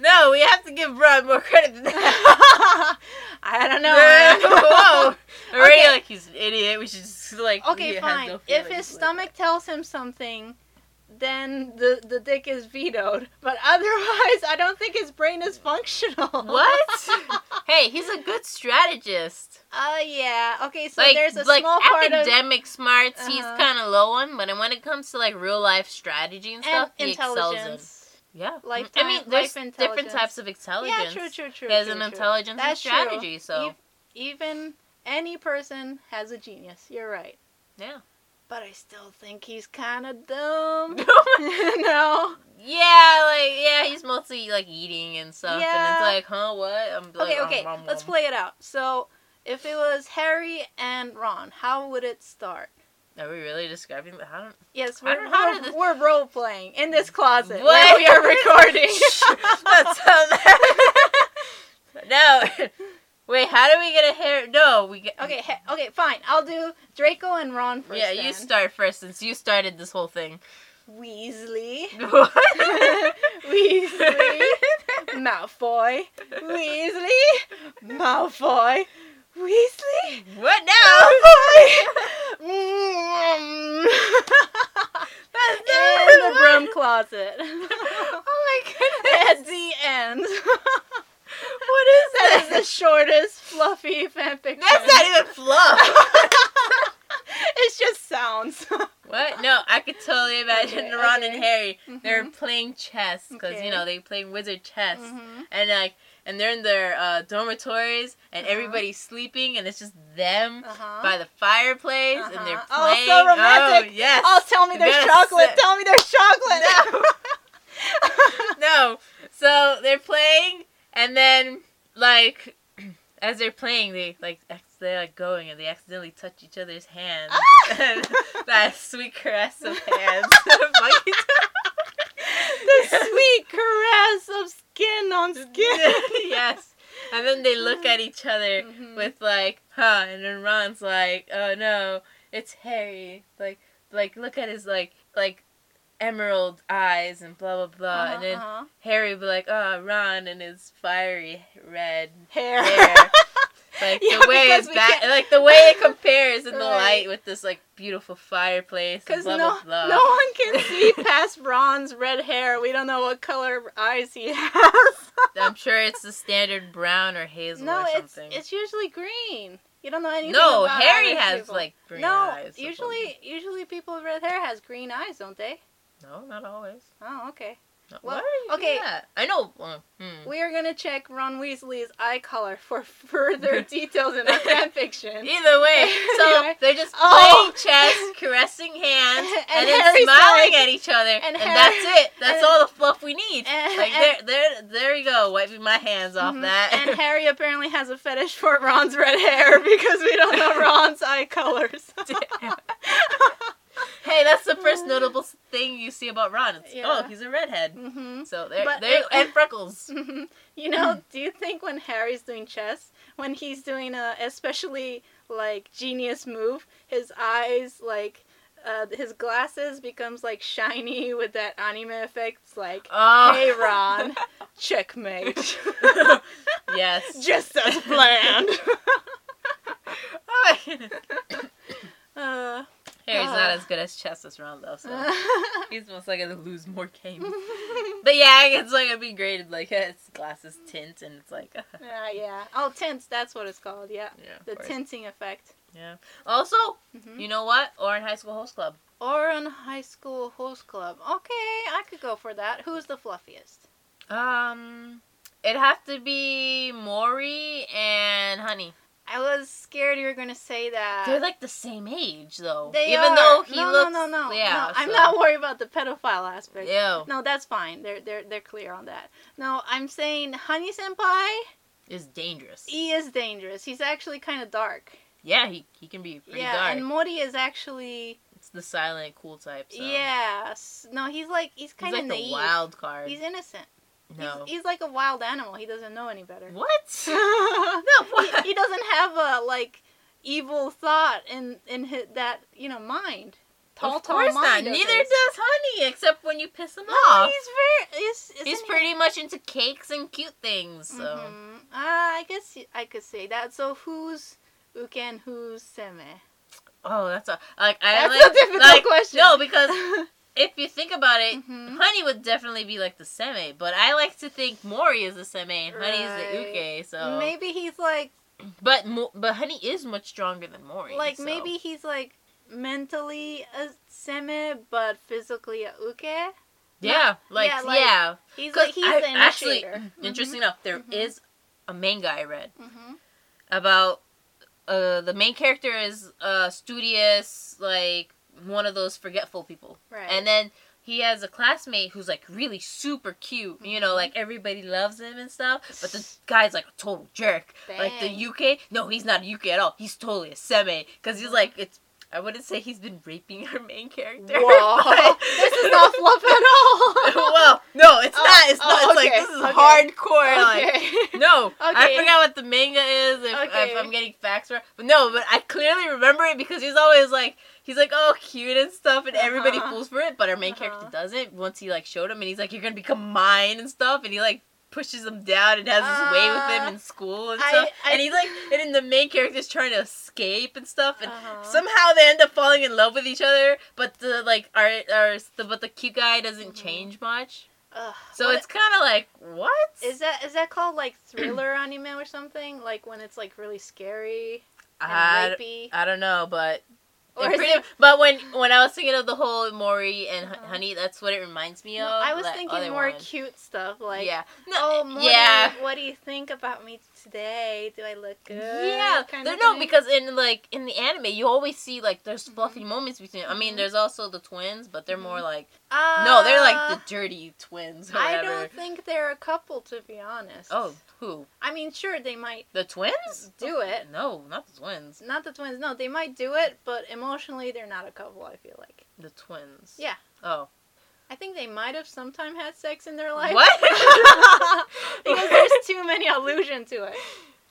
No, we have to give Brad more credit than that. (laughs) I don't know. (laughs) Whoa. (laughs) Already Okay. like he's an idiot. We should just like Okay, fine. no if his like stomach tells him something, then the the dick is vetoed. But otherwise, I don't think his brain is functional. What? Hey, he's a good strategist. Uh, yeah. Okay, so like there's a like small part of academic smarts, he's Uh-huh. kind of low on, but when it comes to like real life strategy and and stuff, he excels in. Yeah, Lifetime- I mean, there's different types of intelligence. Yeah, true, true, true. He has true, an true. intelligence That's strategy, true. so Ev- even any person has a genius. You're right. yeah. But I still think he's kind of dumb. (laughs) (laughs) no. Yeah, like yeah, he's mostly like eating and stuff, yeah. and it's like, huh, what? I'm like, Okay, okay. um, um, Let's um. play it out. So, if it was Harry and Ron, how would it start? Are we really describing? I don't. Yes, we're, don't we're, this- we're role playing in this closet What? where we are (laughs) recording. That's how that. no. Wait, how do we get a hair? No, we get. okay, he- okay, fine. I'll do Draco and Ron first. Yeah, you then. start first since you started this whole thing. Weasley, what? (laughs) Weasley, (laughs) Malfoy, Weasley, Malfoy, Weasley, What now? Malfoy. That's in the not- broom closet. (laughs) Oh my goodness. At the end. (laughs) What is That is that? the shortest fluffy fanfiction. That's not even fluff. (laughs) it's just sounds. what? No, I could totally imagine Okay, Ron okay. and Harry. They're Mhm. playing chess because Okay. you know they play wizard chess, Mhm. and like, and they're in their uh, dormitories, and Uh-huh. everybody's sleeping, and it's just them Uh-huh. by the fireplace, and they're Uh-huh. Oh, playing. so romantic. Oh, yes. Oh, tell me there's chocolate. Tell me there's chocolate. No. (laughs) no. So they're playing, and then like (clears throat) as they're playing, they like they're like going, and they accidentally touch each other's hands. Ah! (laughs) that sweet caress of hands. (laughs) The sweet caress of skin on (laughs) skin. yes. And then they look at each other Mhm. with like, huh? And then Ron's like, oh no, it's Harry. Like, like look at his like like emerald eyes and blah blah blah. Uh-huh, and then uh-huh. Harry would be like, oh, Ron and his fiery red hair. hair. (laughs) Like (laughs) Yeah, the way because it's we back, can't- like the way it compares in the (laughs) Right. light with this like beautiful fireplace Because no, blah blah. no one can see (laughs) past Ron's red hair. We don't know what color eyes he has. I'm sure it's the standard brown or hazel no, or something. it's it's usually green. You don't know anything. no, Harry has people. like green no, eyes. usually usually people with red hair has green eyes, don't they? No, not always. Oh, okay. Well, Why are you okay. I know. Uh, hmm. We are gonna check Ron Weasley's eye color for (laughs) further (laughs) details in our fanfiction. Either way, (laughs) so Anyway. they're just Oh. playing chess, caressing hands, And and, then smiling at each other, and and, Harry- that's it. That's and- all the fluff we need. and- like there, there, there you go. Wiping my hands off Mhm. that. And Harry apparently has a fetish for Ron's red hair because we don't know Ron's eye colors. Hey, that's the first (laughs) notable thing you see about Ron. It's, Yeah. Oh, he's a redhead. hmm So there, But there, it- and freckles. (laughs) hmm You know, do you think when Harry's doing chess, when he's doing a especially like genius move, his eyes like uh, his glasses becomes like shiny with that anime effect? It's like, (laughs) Oh. hey Ron, checkmate. yes. Just as planned. Oh my goodness. uh, not as good as Chestus though, so (laughs) he's most likely to lose more games. (laughs) But yeah, it's like it'd be graded like (laughs) its glasses tint, and it's like yeah, yeah. Oh, tints. That's what it's called. Yeah, yeah, the tinting effect. Yeah. Also, hmm you know what? Ouran High School Host Club. Ouran High School Host Club. Okay, I could go for that. Who's the fluffiest? Um, it'd have to be Mori and Honey. I was scared you were gonna say that. They're like the same age though. They Even are. though he no, looks no, no, no, yeah, no. I'm so- not (laughs) worried about the pedophile aspect. Ew. No, that's fine. They're they're they're clear on that. No, I'm saying Honey Senpai. Is dangerous. He is dangerous. He's actually kind of dark. Yeah, he he can be pretty yeah, dark. and Mori is actually it's the silent, cool type. So. yeah. No, he's like he's kind of like naive. the wild card. He's innocent. No. He's, he's like a wild animal. He doesn't know any better. what? (laughs) no, what? He, he doesn't have a like evil thought in in his, that you know mind. Tall, of tall course not. mind of Neither does Honey, except when you piss him No, off. he's very. He's, He's isn't he- pretty much into cakes and cute things. So Mhm. Uh, I guess I could say that. So who's Uke and who's Seme? oh, that's a like I That's like, a difficult like, question. No, because (laughs) if you think about it, Mhm. Honey would definitely be like the seme, but I like to think Mori is the seme and Honey is the Right. uke. So maybe he's like but Mo- but Honey is much stronger than Mori. like so- maybe he's like mentally a Seme but physically a Uke. yeah, like yeah, yeah. like, like he's I- actually initiator. interesting enough, there is Mhm. a manga I read hmm about uh the main character is uh studious like one of those forgetful people Right. and then he has a classmate who's like really super cute you know Mhm. like everybody loves him and stuff but the guy's like a total jerk like the uke no he's not a uke at all he's totally a seme because he's like it's I wouldn't say he's been raping our main character. (laughs) Whoa, (laughs) this is not fluff at all. (laughs) well, no, it's Oh, not. It's not. oh, It's like this is okay. hardcore. Like, okay. no, I forgot what the manga is. If, Okay. if I'm getting facts wrong, but no, but I clearly remember it because he's always like he's like oh cute and stuff, and everybody Uh-huh. falls for it. But our main Uh-huh. character doesn't. Once he like showed him, and he's like you're gonna become mine and stuff, and he like pushes him down and has his way with him Uh, in school and I- stuff. I- and he's like, and then the main character's trying to escape and stuff, and Uh-huh. somehow they end up falling in love with each other. But the like our our the but the cute guy doesn't Mhm. change much. Ugh, So it's kind of like what Is that is that called like (clears throat) thriller anime or something? Like when it's like really scary and I, rapey? I don't know, but Or it is pretty, (laughs) but when when I was thinking of the whole Mori and Uh-huh. Honey, that's what it reminds me No, of. I was thinking more cute stuff like yeah, no, Oh, Mori, yeah, what do you think about me today? Do I look good? yeah. Kind There- of no, thing? because in like in the anime, you always see like there's fluffy Mhm. moments between. I mean, Mhm. there's also the twins, but they're more Mhm. like uh, no, they're like the dirty twins. I don't think they're a couple to be honest. Oh, who? I mean, sure they might The twins? do it. No, not the twins. Not the twins. No, they might do it, but emotionally they're not a couple. I feel like. The twins. Yeah. Oh. I think they might have sometime had sex in their life. What? (laughs) because there's (laughs) too many allusion to it.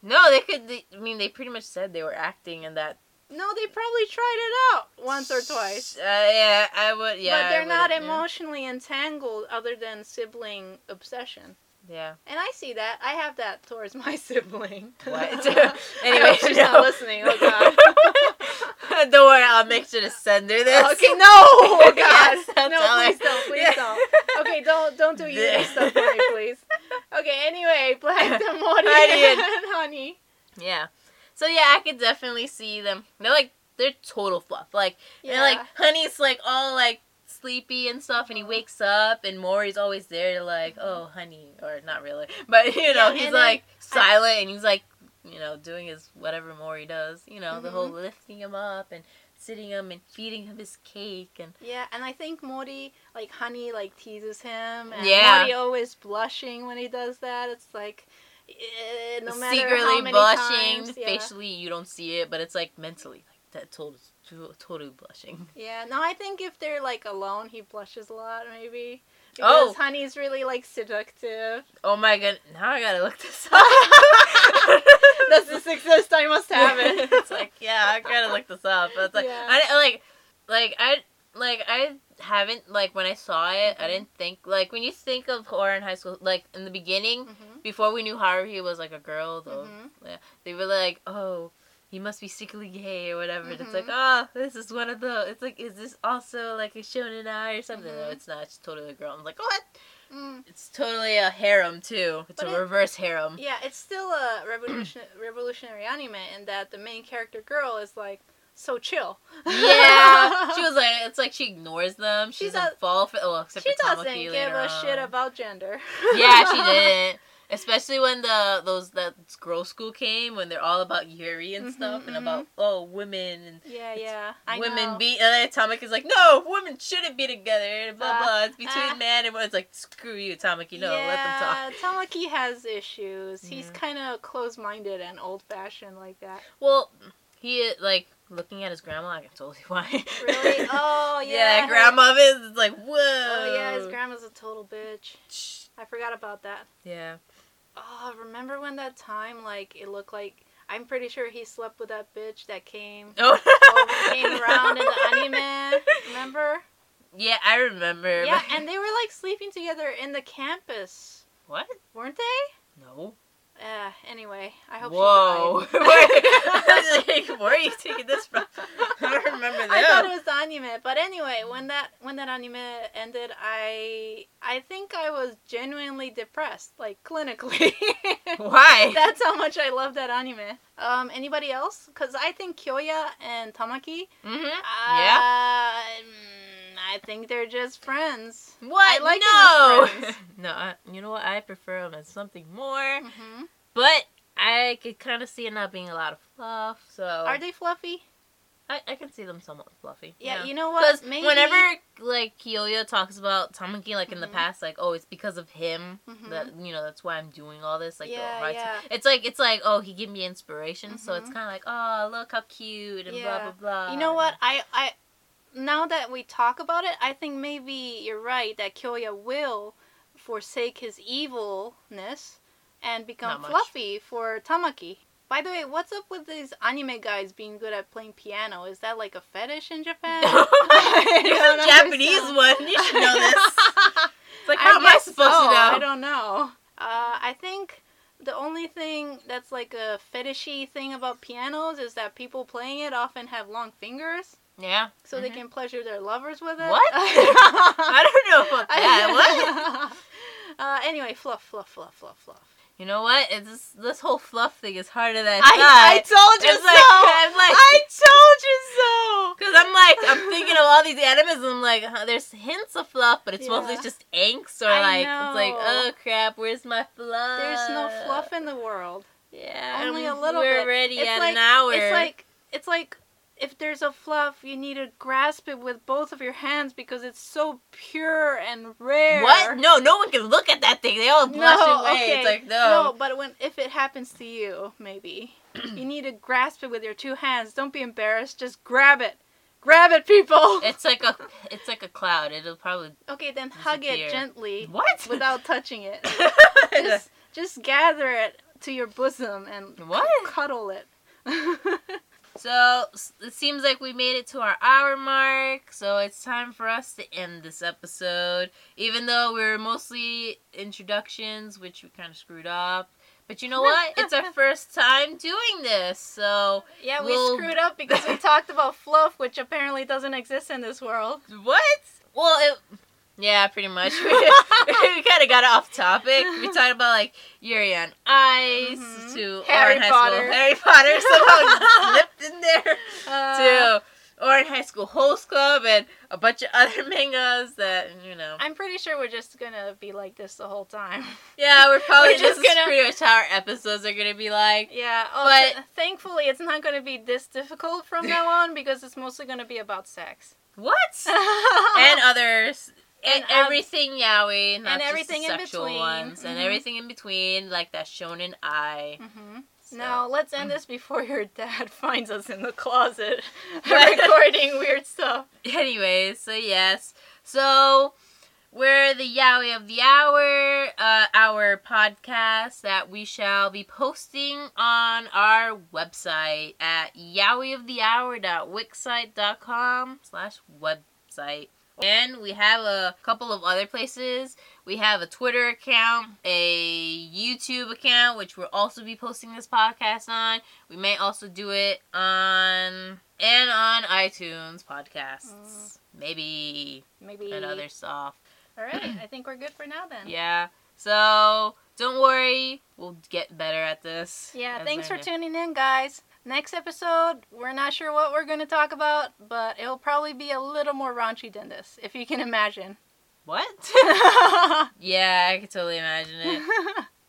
No, they could. They, I mean, they pretty much said they were acting in that. No, they probably tried it out once or twice. Uh, yeah, I would. Yeah, but they're not would, yeah. emotionally entangled other than sibling obsession. Yeah. And I see that. I have that towards (laughs) my sibling. What? Anyway, she's no. not listening. Oh god. Don't worry, I'll make sure to send her this. okay, (laughs) no. Oh god. Yes, no, tell her. please don't. Please Yeah. don't. Okay, don't don't do eating stuff for me, please. (laughs) Okay. Anyway, Black (laughs) Morty and- Honey. Yeah. So yeah, I could definitely see them. They're like they're total fluff. Like Yeah. and like Honey's like all like sleepy and stuff, and he Uh-huh. wakes up, and Mori's always there to like, oh, honey, or not really, but you know, Yeah, he's like silent, and he's like, you know, doing his whatever Mori does, you know, the whole Mhm. lifting him up and sitting him and feeding him his cake and Yeah, and I think Mori, like Honey, like teases him, and Yeah. Mori always blushing when he does that. It's like, eh, no matter secretly how many blushing. times, yeah. Facially, you don't see it, but it's like mentally, like that total, totally blushing. Yeah, no, I think if they're like alone, he blushes a lot, maybe. Oh. Because Honey's really like seductive. Oh my god! Now I gotta look this (laughs) up. (laughs) That's the (laughs) success I must have it. (laughs) it's like yeah, I gotta look this up. But it's like Yeah. I like, like I like I haven't like when I saw it, I Mhm. didn't think like when you think of horror in high school, like in the beginning Mhm. before we knew Haruhi was like a girl though. Mhm. Yeah, they were like, oh, he must be secretly gay or whatever. And it's like, oh, this is one of the. It's like, is this also like a shonen ai or something? No, Mhm. it's not. It's totally a girl. I'm like, what? Mm. It's totally a harem too. It's But a it- reverse harem. Yeah, it's still a revolution (coughs) revolutionary anime in that the main character girl is like so chill. Yeah, (laughs) she was like, it's like she ignores them. She She doesn't does- fall for. Well, except she for doesn't give a shit about gender. yeah, she (laughs) didn't. Especially when the those that girl school came, when they're all about Yuri and Mhm, stuff, and mhm. about oh women and Yeah, yeah. I women know. be. And then Tamaki is like, no, women shouldn't be together. And blah Uh, blah. It's between uh. man and woman. It's like screw you, Tamaki. You know, let them talk. Yeah, Tamaki has issues. He's kind of close-minded and old-fashioned like that. Well, he like looking at his grandma. I can totally (laughs) why. Really? Oh, (laughs) yeah. yeah, grandma is like whoa. Oh yeah, his grandma's a total bitch. I forgot about that. Yeah. Oh, remember when that time like it looked like I'm pretty sure he slept with that bitch that came Oh. (laughs) oh, came around in the anime. Remember? Yeah, I remember. Yeah, and they were like sleeping together in the campus, what? weren't they? No. Uh, anyway, I hope Whoa. she died. (laughs) Where, (laughs) I was like, where are you taking this from? (laughs) I don't remember that. I thought it was the anime, but anyway, when that when that anime ended, I I think I was genuinely depressed, like clinically. Why? That's how much I love that anime. Um, anybody else? Because I think Kyoya and Tamaki. mm-hmm. Uh, Yeah. mm, I think they're just friends. What? like them no. as friends. (laughs) no, I, you know what? I prefer them as something more. hmm But I could kind of see it not being a lot of fluff. So Are they fluffy? I, I can see them somewhat fluffy. Yeah, Yeah. you know what? Because Maybe whenever like Kyoya talks about Tamaki, like in the Mhm. past, like oh, it's because of him Mhm. that you know that's why I'm doing all this. Like Yeah, right yeah. It's like it's like oh, he gave me inspiration, so it's Mhm. kind of like oh, look how cute and Yeah. blah blah blah. You know what? I I now that we talk about it, I think maybe you're right that Kyoya will forsake his evilness and become fluffy for Tamaki. By the way, what's up with these anime guys being good at playing piano? Is that like a fetish in Japan? (laughs) (laughs) I a Japanese understand. one. You should know this. (laughs) It's like how am I supposed so. to know? I don't know. Uh, I think the only thing that's like a fetishy thing about pianos is that people playing it often have long fingers, Yeah. so they Mhm. can pleasure their lovers with it. What? (laughs) I don't know about that. What? (laughs) Uh, anyway, fluff, fluff, fluff, fluff, fluff. You know what? It's this, this whole fluff thing is harder than I I, I thought. told you It's so. like- I'm like- I told you so. Cause I'm like I'm thinking of all these animes and I'm like huh, there's hints of fluff but it's Yeah. mostly just angst or I like it's like oh crap where's my fluff? There's no fluff in the world. Yeah, Only and a little we're bit. already It's at like- an hour. It's like it's like if there's a fluff, you need to grasp it with both of your hands because it's so pure and rare. what? No, no one can look at that thing. They all blush No, away. okay. It's like No, no. but when if it happens to you, maybe (clears throat) you need to grasp it with your two hands. Don't be embarrassed. Just grab it. Grab it, people. It's like a it's like a cloud. It'll probably okay, then hug it gently what? without touching it. (laughs) just, just gather it to your bosom and What? cuddle it. (laughs) So it seems like we made it to our hour mark, so it's time for us to end this episode. Even though we are mostly introductions, which we kind of screwed up. But you know what? it's our (laughs) first time doing this, so yeah, we We'll- screwed up because we (laughs) talked about fluff, which apparently doesn't exist in this world. what? Well, it, yeah, pretty much. (laughs) we (laughs) kind of got off topic. We talked about like Yuri on Ice Mhm. to Harry Ouran High Potter. School. Harry Potter somehow (laughs) slipped in there. Uh, to Ouran High School Host Club and a bunch of other mangas that you know. I'm pretty sure we're just gonna be like this the whole time. Yeah, we're probably We're just gonna- pretty much how our episodes are gonna be like. Yeah, oh, But- th- thankfully it's not going to be this difficult from now on because it's mostly going to be about sex. What? and others. And, And, um, everything yaoi, not and just everything the in between. ones, and Mhm. everything in between, like that shonen ai. hmm So- Now let's end this before your dad (laughs) finds us in the closet (laughs) (laughs) recording weird stuff. Anyways, so yes. So we're the Yaoi of the Hour, uh, our podcast that we shall be posting on our website at yaoiofthehour.wixsite.com slash website. And we have a couple of other places. We have a Twitter account, a YouTube account, which we'll also be posting this podcast on. We may also do it on and on iTunes podcasts. Mm. Maybe Maybe. and other stuff. All right. I think we're good for now then. (clears throat) Yeah. So don't worry, we'll get better at this. Yeah, thanks for tuning in, guys. Next episode, we're not sure what we're going to talk about, but it'll probably be a little more raunchy than this, if you can imagine. What? (laughs) yeah, I can totally imagine it. (laughs)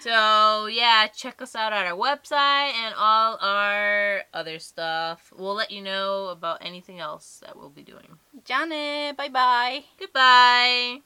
So yeah, check us out at our website and all our other stuff. We'll let you know about anything else that we'll be doing. Johnny, bye bye. Goodbye.